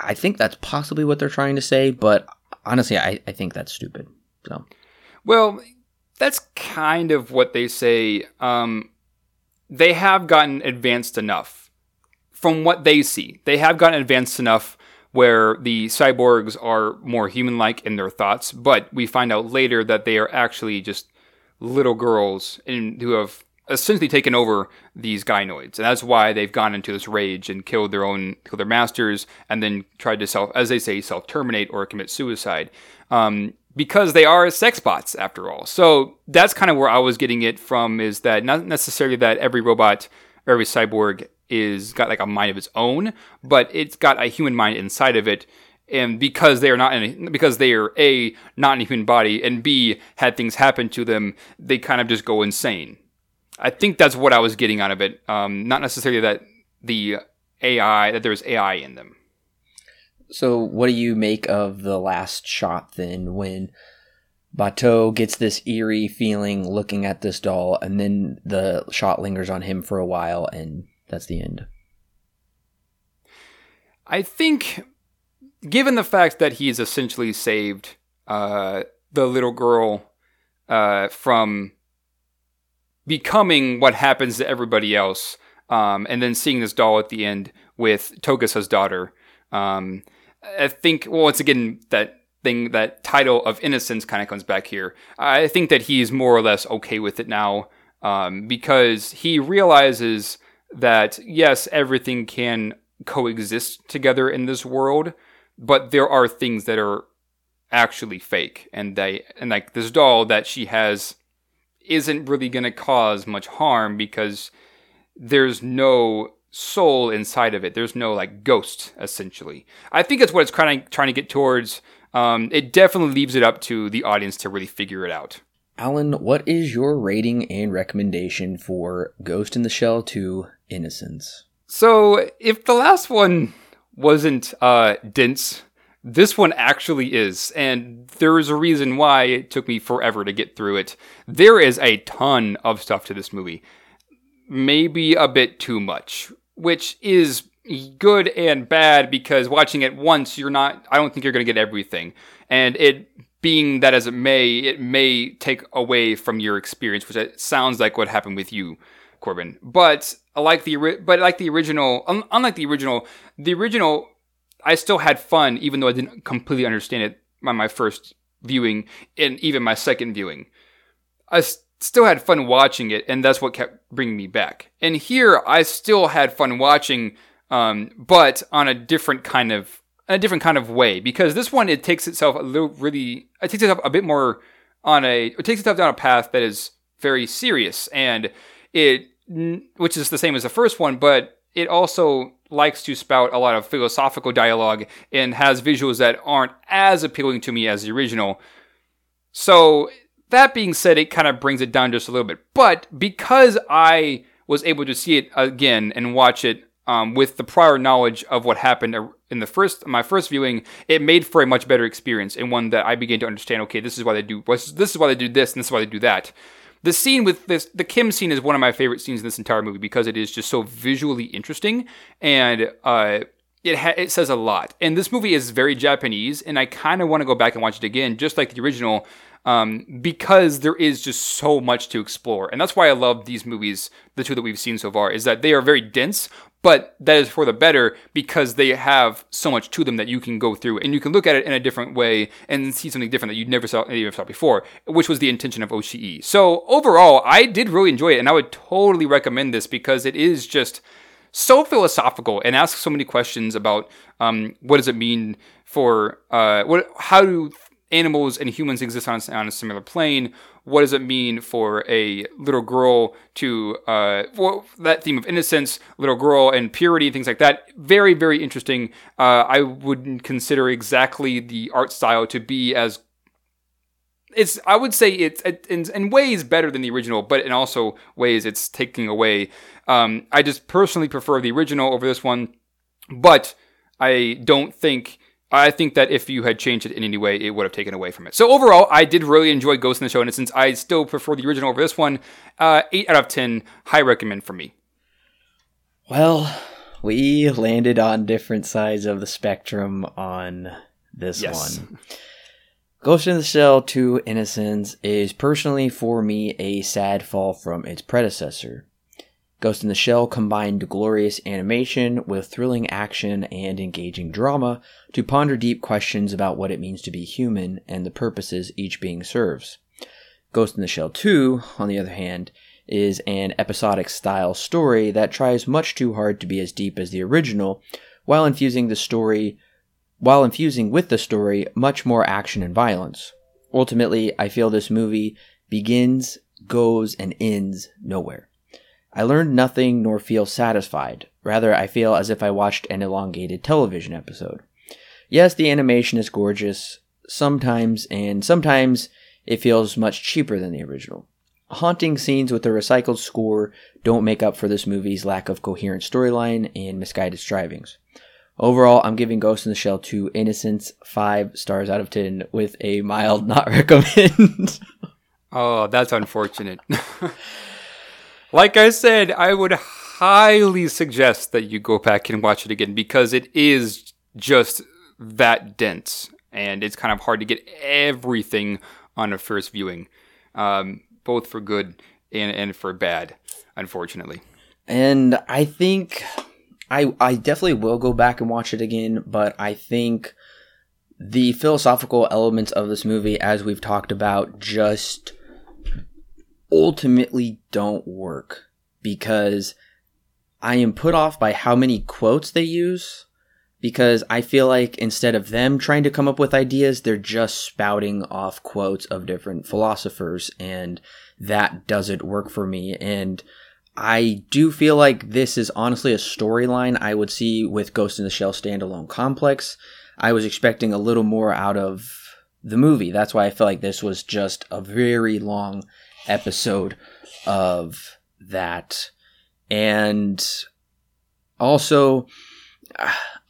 I think that's possibly what they're trying to say, but honestly, I, I think that's stupid. So Well, that's kind of what they say. Um, they have gotten advanced enough from what they see. They have gotten advanced enough where the cyborgs are more human like in their thoughts, but we find out later that they are actually just little girls and who have essentially taken over these gynoids. And that's why they've gone into this rage and killed their own killed their masters and then tried to self as they say, self terminate or commit suicide. Um, because they are sex bots after all. So that's kind of where I was getting it from is that not necessarily that every robot or every cyborg is got like a mind of its own, but it's got a human mind inside of it. And because they are not in a, because they are a not in a human body and b had things happen to them, they kind of just go insane. I think that's what I was getting out of it. Um, not necessarily that the AI that there's AI in them. So, what do you make of the last shot then when Batou gets this eerie feeling looking at this doll, and then the shot lingers on him for a while, and that's the end? I think, given the fact that he's essentially saved uh, the little girl uh, from becoming what happens to everybody else, um, and then seeing this doll at the end with Togusa's daughter, um, I think, well, once again, that thing, that title of innocence kind of comes back here. I think that he's more or less okay with it now um, because he realizes that yes, everything can coexist together in this world, but there are things that are actually fake and they and like this doll that she has isn't really going to cause much harm because there's no soul inside of it. There's no like ghost essentially. I think that's what it's of trying to get towards. Um, it definitely leaves it up to the audience to really figure it out. Alan, what is your rating and recommendation for Ghost in the Shell 2 Innocence? So, if the last one wasn't uh, dense, this one actually is. And there is a reason why it took me forever to get through it. There is a ton of stuff to this movie. Maybe a bit too much, which is good and bad because watching it once, you're not, I don't think you're going to get everything. And it being that as it may, it may take away from your experience, which it sounds like what happened with you, Corbin. But like the but like the original, unlike the original, the original, I still had fun even though I didn't completely understand it on my first viewing and even my second viewing. I still had fun watching it, and that's what kept bringing me back. And here, I still had fun watching, um, but on a different kind of a different kind of way because this one it takes itself a little really it takes itself a bit more on a it takes itself down a path that is very serious and it which is the same as the first one but it also likes to spout a lot of philosophical dialogue and has visuals that aren't as appealing to me as the original so that being said it kind of brings it down just a little bit but because i was able to see it again and watch it um, with the prior knowledge of what happened in the first my first viewing, it made for a much better experience and one that I began to understand. Okay, this is why they do this is why they do this, and this is why they do that. The scene with this, the Kim scene is one of my favorite scenes in this entire movie because it is just so visually interesting and uh, it ha- it says a lot. And this movie is very Japanese, and I kind of want to go back and watch it again, just like the original, um, because there is just so much to explore. And that's why I love these movies, the two that we've seen so far, is that they are very dense, but that is for the better because they have so much to them that you can go through and you can look at it in a different way and see something different that you never saw, never saw before, which was the intention of Oshii. So overall, I did really enjoy it, and I would totally recommend this because it is just so philosophical and asks so many questions about um, what does it mean for uh, what, how do animals and humans exist on, on a similar plane? What does it mean for a little girl to, uh, well, that theme of innocence, little girl and purity, things like that? Very, very interesting. Uh, I wouldn't consider exactly the art style to be as it's I would say it's in, in, ways better than the original, but in also ways it's taking away. Um, I just personally prefer the original over this one, but I don't think I think that if you had changed it in any way, it would have taken away from it. So overall, I did really enjoy Ghost in the Shell, and since I still prefer the original over this one, uh, eight out of ten, high recommend for me. Well, we landed on different sides of the spectrum on this yes. one. Ghost in the Shell 2 Innocence is personally for me a sad fall from its predecessor. Ghost in the Shell combined glorious animation with thrilling action and engaging drama to ponder deep questions about what it means to be human and the purposes each being serves. Ghost in the Shell 2, on the other hand, is an episodic style story that tries much too hard to be as deep as the original while infusing the story while infusing with the story much more action and violence. Ultimately, I feel this movie begins, goes, and ends nowhere. I learned nothing nor feel satisfied. Rather, I feel as if I watched an elongated television episode. Yes, the animation is gorgeous, sometimes, and sometimes it feels much cheaper than the original. Haunting scenes with a recycled score don't make up for this movie's lack of coherent storyline and misguided strivings. Overall, I'm giving Ghost in the Shell 2 Innocence 5 stars out of 10 with a mild not recommend. oh, that's unfortunate. Like I said, I would highly suggest that you go back and watch it again because it is just that dense and it's kind of hard to get everything on a first viewing, um, both for good and, and for bad, unfortunately. And I think I I definitely will go back and watch it again, but I think the philosophical elements of this movie, as we've talked about, just ultimately don't work because I am put off by how many quotes they use because I feel like instead of them trying to come up with ideas, they're just spouting off quotes of different philosophers, and that doesn't work for me. And I do feel like this is honestly a storyline I would see with Ghost in the Shell standalone complex. I was expecting a little more out of the movie. That's why I feel like this was just a very long episode of that. And also,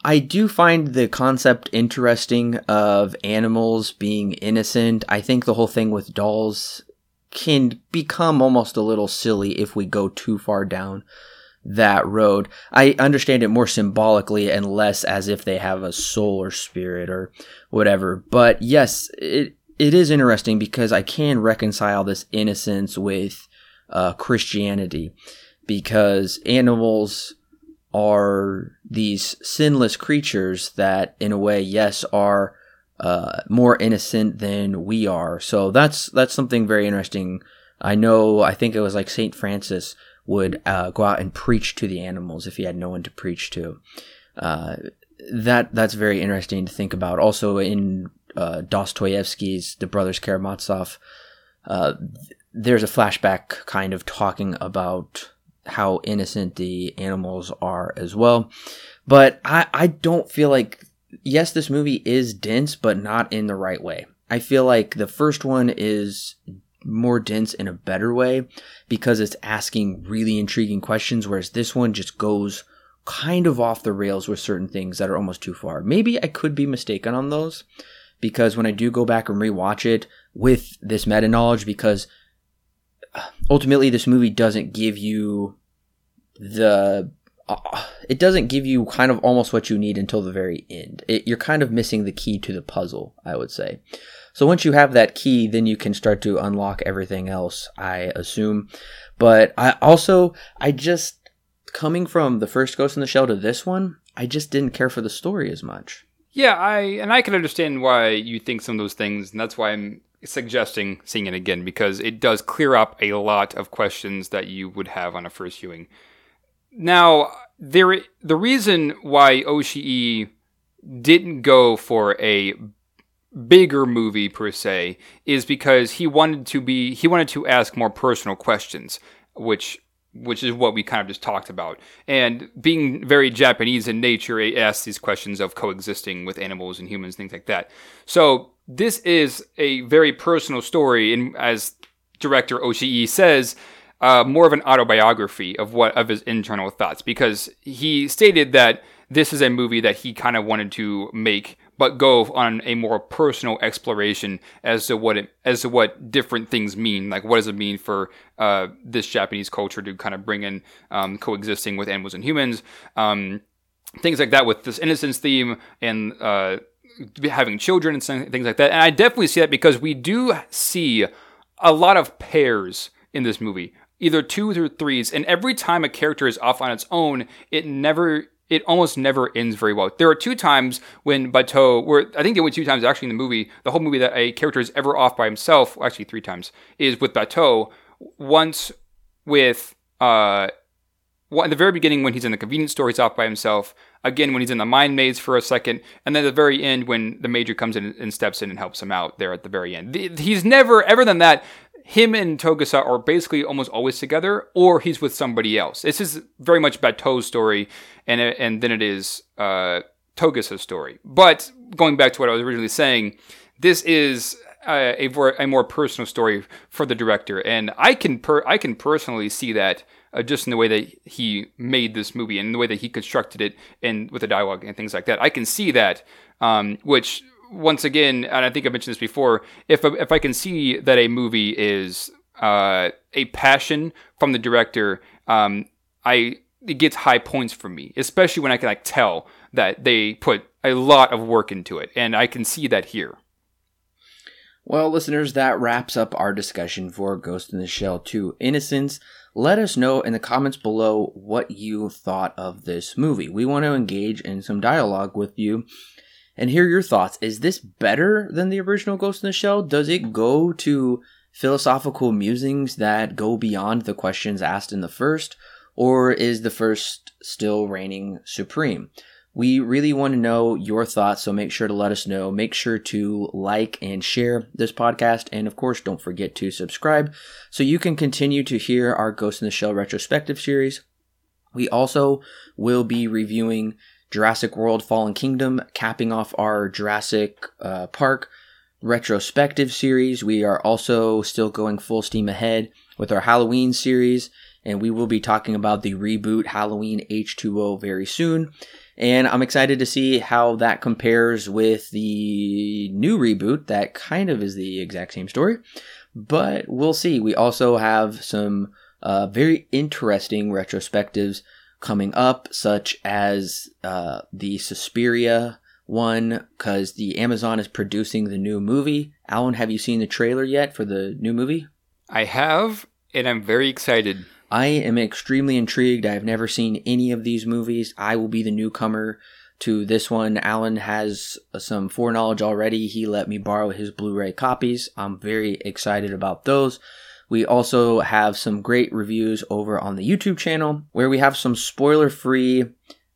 I do find the concept interesting of animals being innocent. I think the whole thing with dolls can become almost a little silly if we go too far down that road. I understand it more symbolically and less as if they have a soul or spirit or whatever. But yes, it it is interesting because I can reconcile this innocence with uh, Christianity because animals are these sinless creatures that, in a way, yes, are uh, more innocent than we are. So that's that's something very interesting. I know. I think it was like Saint Francis would uh, go out and preach to the animals if he had no one to preach to. Uh, that that's very interesting to think about. Also, in uh, Dostoevsky's The Brothers Karamazov, uh, there's a flashback kind of talking about how innocent the animals are as well. But I, I don't feel like, yes, this movie is dense, but not in the right way. I feel like the first one is more dense in a better way because it's asking really intriguing questions, whereas this one just goes kind of off the rails with certain things that are almost too far. Maybe I could be mistaken on those because when I do go back and rewatch it with this meta knowledge, because ultimately this movie doesn't give you the uh, it doesn't give you kind of almost what you need until the very end. It, you're kind of missing the key to the puzzle, I would say. So once you have that key, then you can start to unlock everything else, I assume. But I also, I just, coming from the first Ghost in the Shell to this one, I just didn't care for the story as much. Yeah, I and I can understand why you think some of those things, and that's why I'm suggesting seeing it again because it does clear up a lot of questions that you would have on a first viewing. Now, there the reason why Oshii didn't go for a bigger movie per se is because he wanted to be he wanted to ask more personal questions, which which is what we kind of just talked about. And being very Japanese in nature, it asks these questions of coexisting with animals and humans, things like that. So this is a very personal story, and as director Oshii says, uh, more of an autobiography of what of his internal thoughts, because he stated that this is a movie that he kind of wanted to make but go on a more personal exploration as to what it as to what different things mean. Like what does it mean for uh, this Japanese culture to kind of bring in um, coexisting with animals and humans, um, things like that with this innocence theme and uh, having children and things like that. And I definitely see that because we do see a lot of pairs in this movie either twos or threes, and every time a character is off on its own, it never it almost never ends very well. There are two times when Batou, where I think the only two times actually in the movie, the whole movie that a character is ever off by himself, actually three times, is with Batou. Once with uh, well, at the very beginning when he's in the convenience store, he's off by himself. Again, when he's in the mind maze for a second, and then at the very end when the major comes in and steps in and helps him out there at the very end. He's never ever than that him and Togusa are basically almost always together, or he's with somebody else. This is very much Batou's story, and and then it is uh, Togusa's story. But going back to what I was originally saying, this is a, a, a more personal story for the director, and I can per, I can personally see that uh, just in the way that he made this movie and the way that he constructed it, and with the dialogue and things like that. I can see that, um, which once again, and I think I mentioned this before, if if I can see that a movie is uh, a passion from the director, um, I it gets high points for me, especially when I can like tell that they put a lot of work into it, and I can see that here. Well, listeners, that wraps up our discussion for Ghost in the Shell 2 Innocence. Let us know in the comments below what you thought of this movie. We want to engage in some dialogue with you and hear your thoughts. Is this better than the original Ghost in the Shell? Does it go to philosophical musings that go beyond the questions asked in the first? or is the first still reigning supreme? We really want to know your thoughts, so make sure to let us know. Make sure to like and share this podcast, and of course, don't forget to subscribe so you can continue to hear our Ghost in the Shell retrospective series. We also will be reviewing Jurassic World Fallen Kingdom, capping off our Jurassic uh, Park retrospective series. We are also still going full steam ahead with our Halloween series, and we will be talking about the reboot Halloween H2O very soon. And I'm excited to see how that compares with the new reboot that kind of is the exact same story. But we'll see. We also have some uh, very interesting retrospectives coming up, such as uh, the Suspiria one, because the Amazon is producing the new movie. Alan, have you seen the trailer yet for the new movie? I have, and I'm very excited. I am extremely intrigued. I've never seen any of these movies. I will be the newcomer to this one. Alan has some foreknowledge already. He let me borrow his Blu ray copies. I'm very excited about those. We also have some great reviews over on the YouTube channel where we have some spoiler free,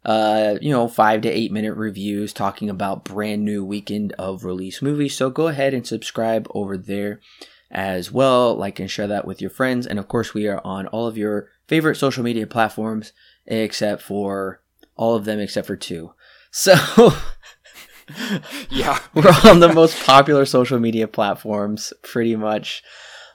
uh, you know, five to eight minute reviews talking about brand new weekend of release movies. So go ahead and subscribe over there as well. Like and share that with your friends. And of course, we are on all of your favorite social media platforms, except for all of them except for two. So, yeah, we're on the most popular social media platforms pretty much.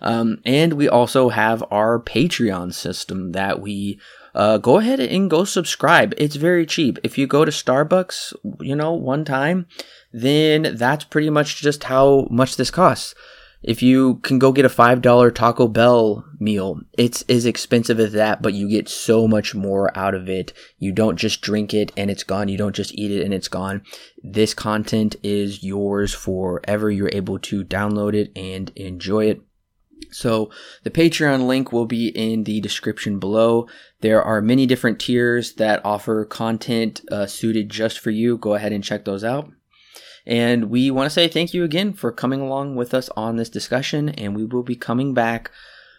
Um, and we also have our Patreon system that we uh, go ahead and go subscribe. It's very cheap. If you go to Starbucks, you know, one time, then that's pretty much just how much this costs. If you can go get a $5 Taco Bell meal, it's as expensive as that, but you get so much more out of it. You don't just drink it and it's gone. You don't just eat it and it's gone. This content is yours forever. You're able to download it and enjoy it. So the Patreon link will be in the description below. There are many different tiers that offer content uh, suited just for you. Go ahead and check those out. And we want to say thank you again for coming along with us on this discussion. And we will be coming back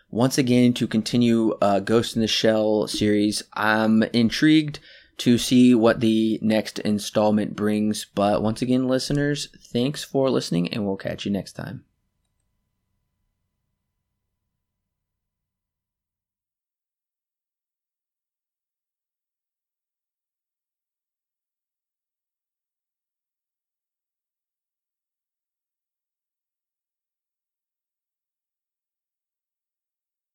once again to continue uh, Ghost in the Shell series. I'm intrigued to see what the next installment brings. But once again, listeners, thanks for listening, and we'll catch you next time.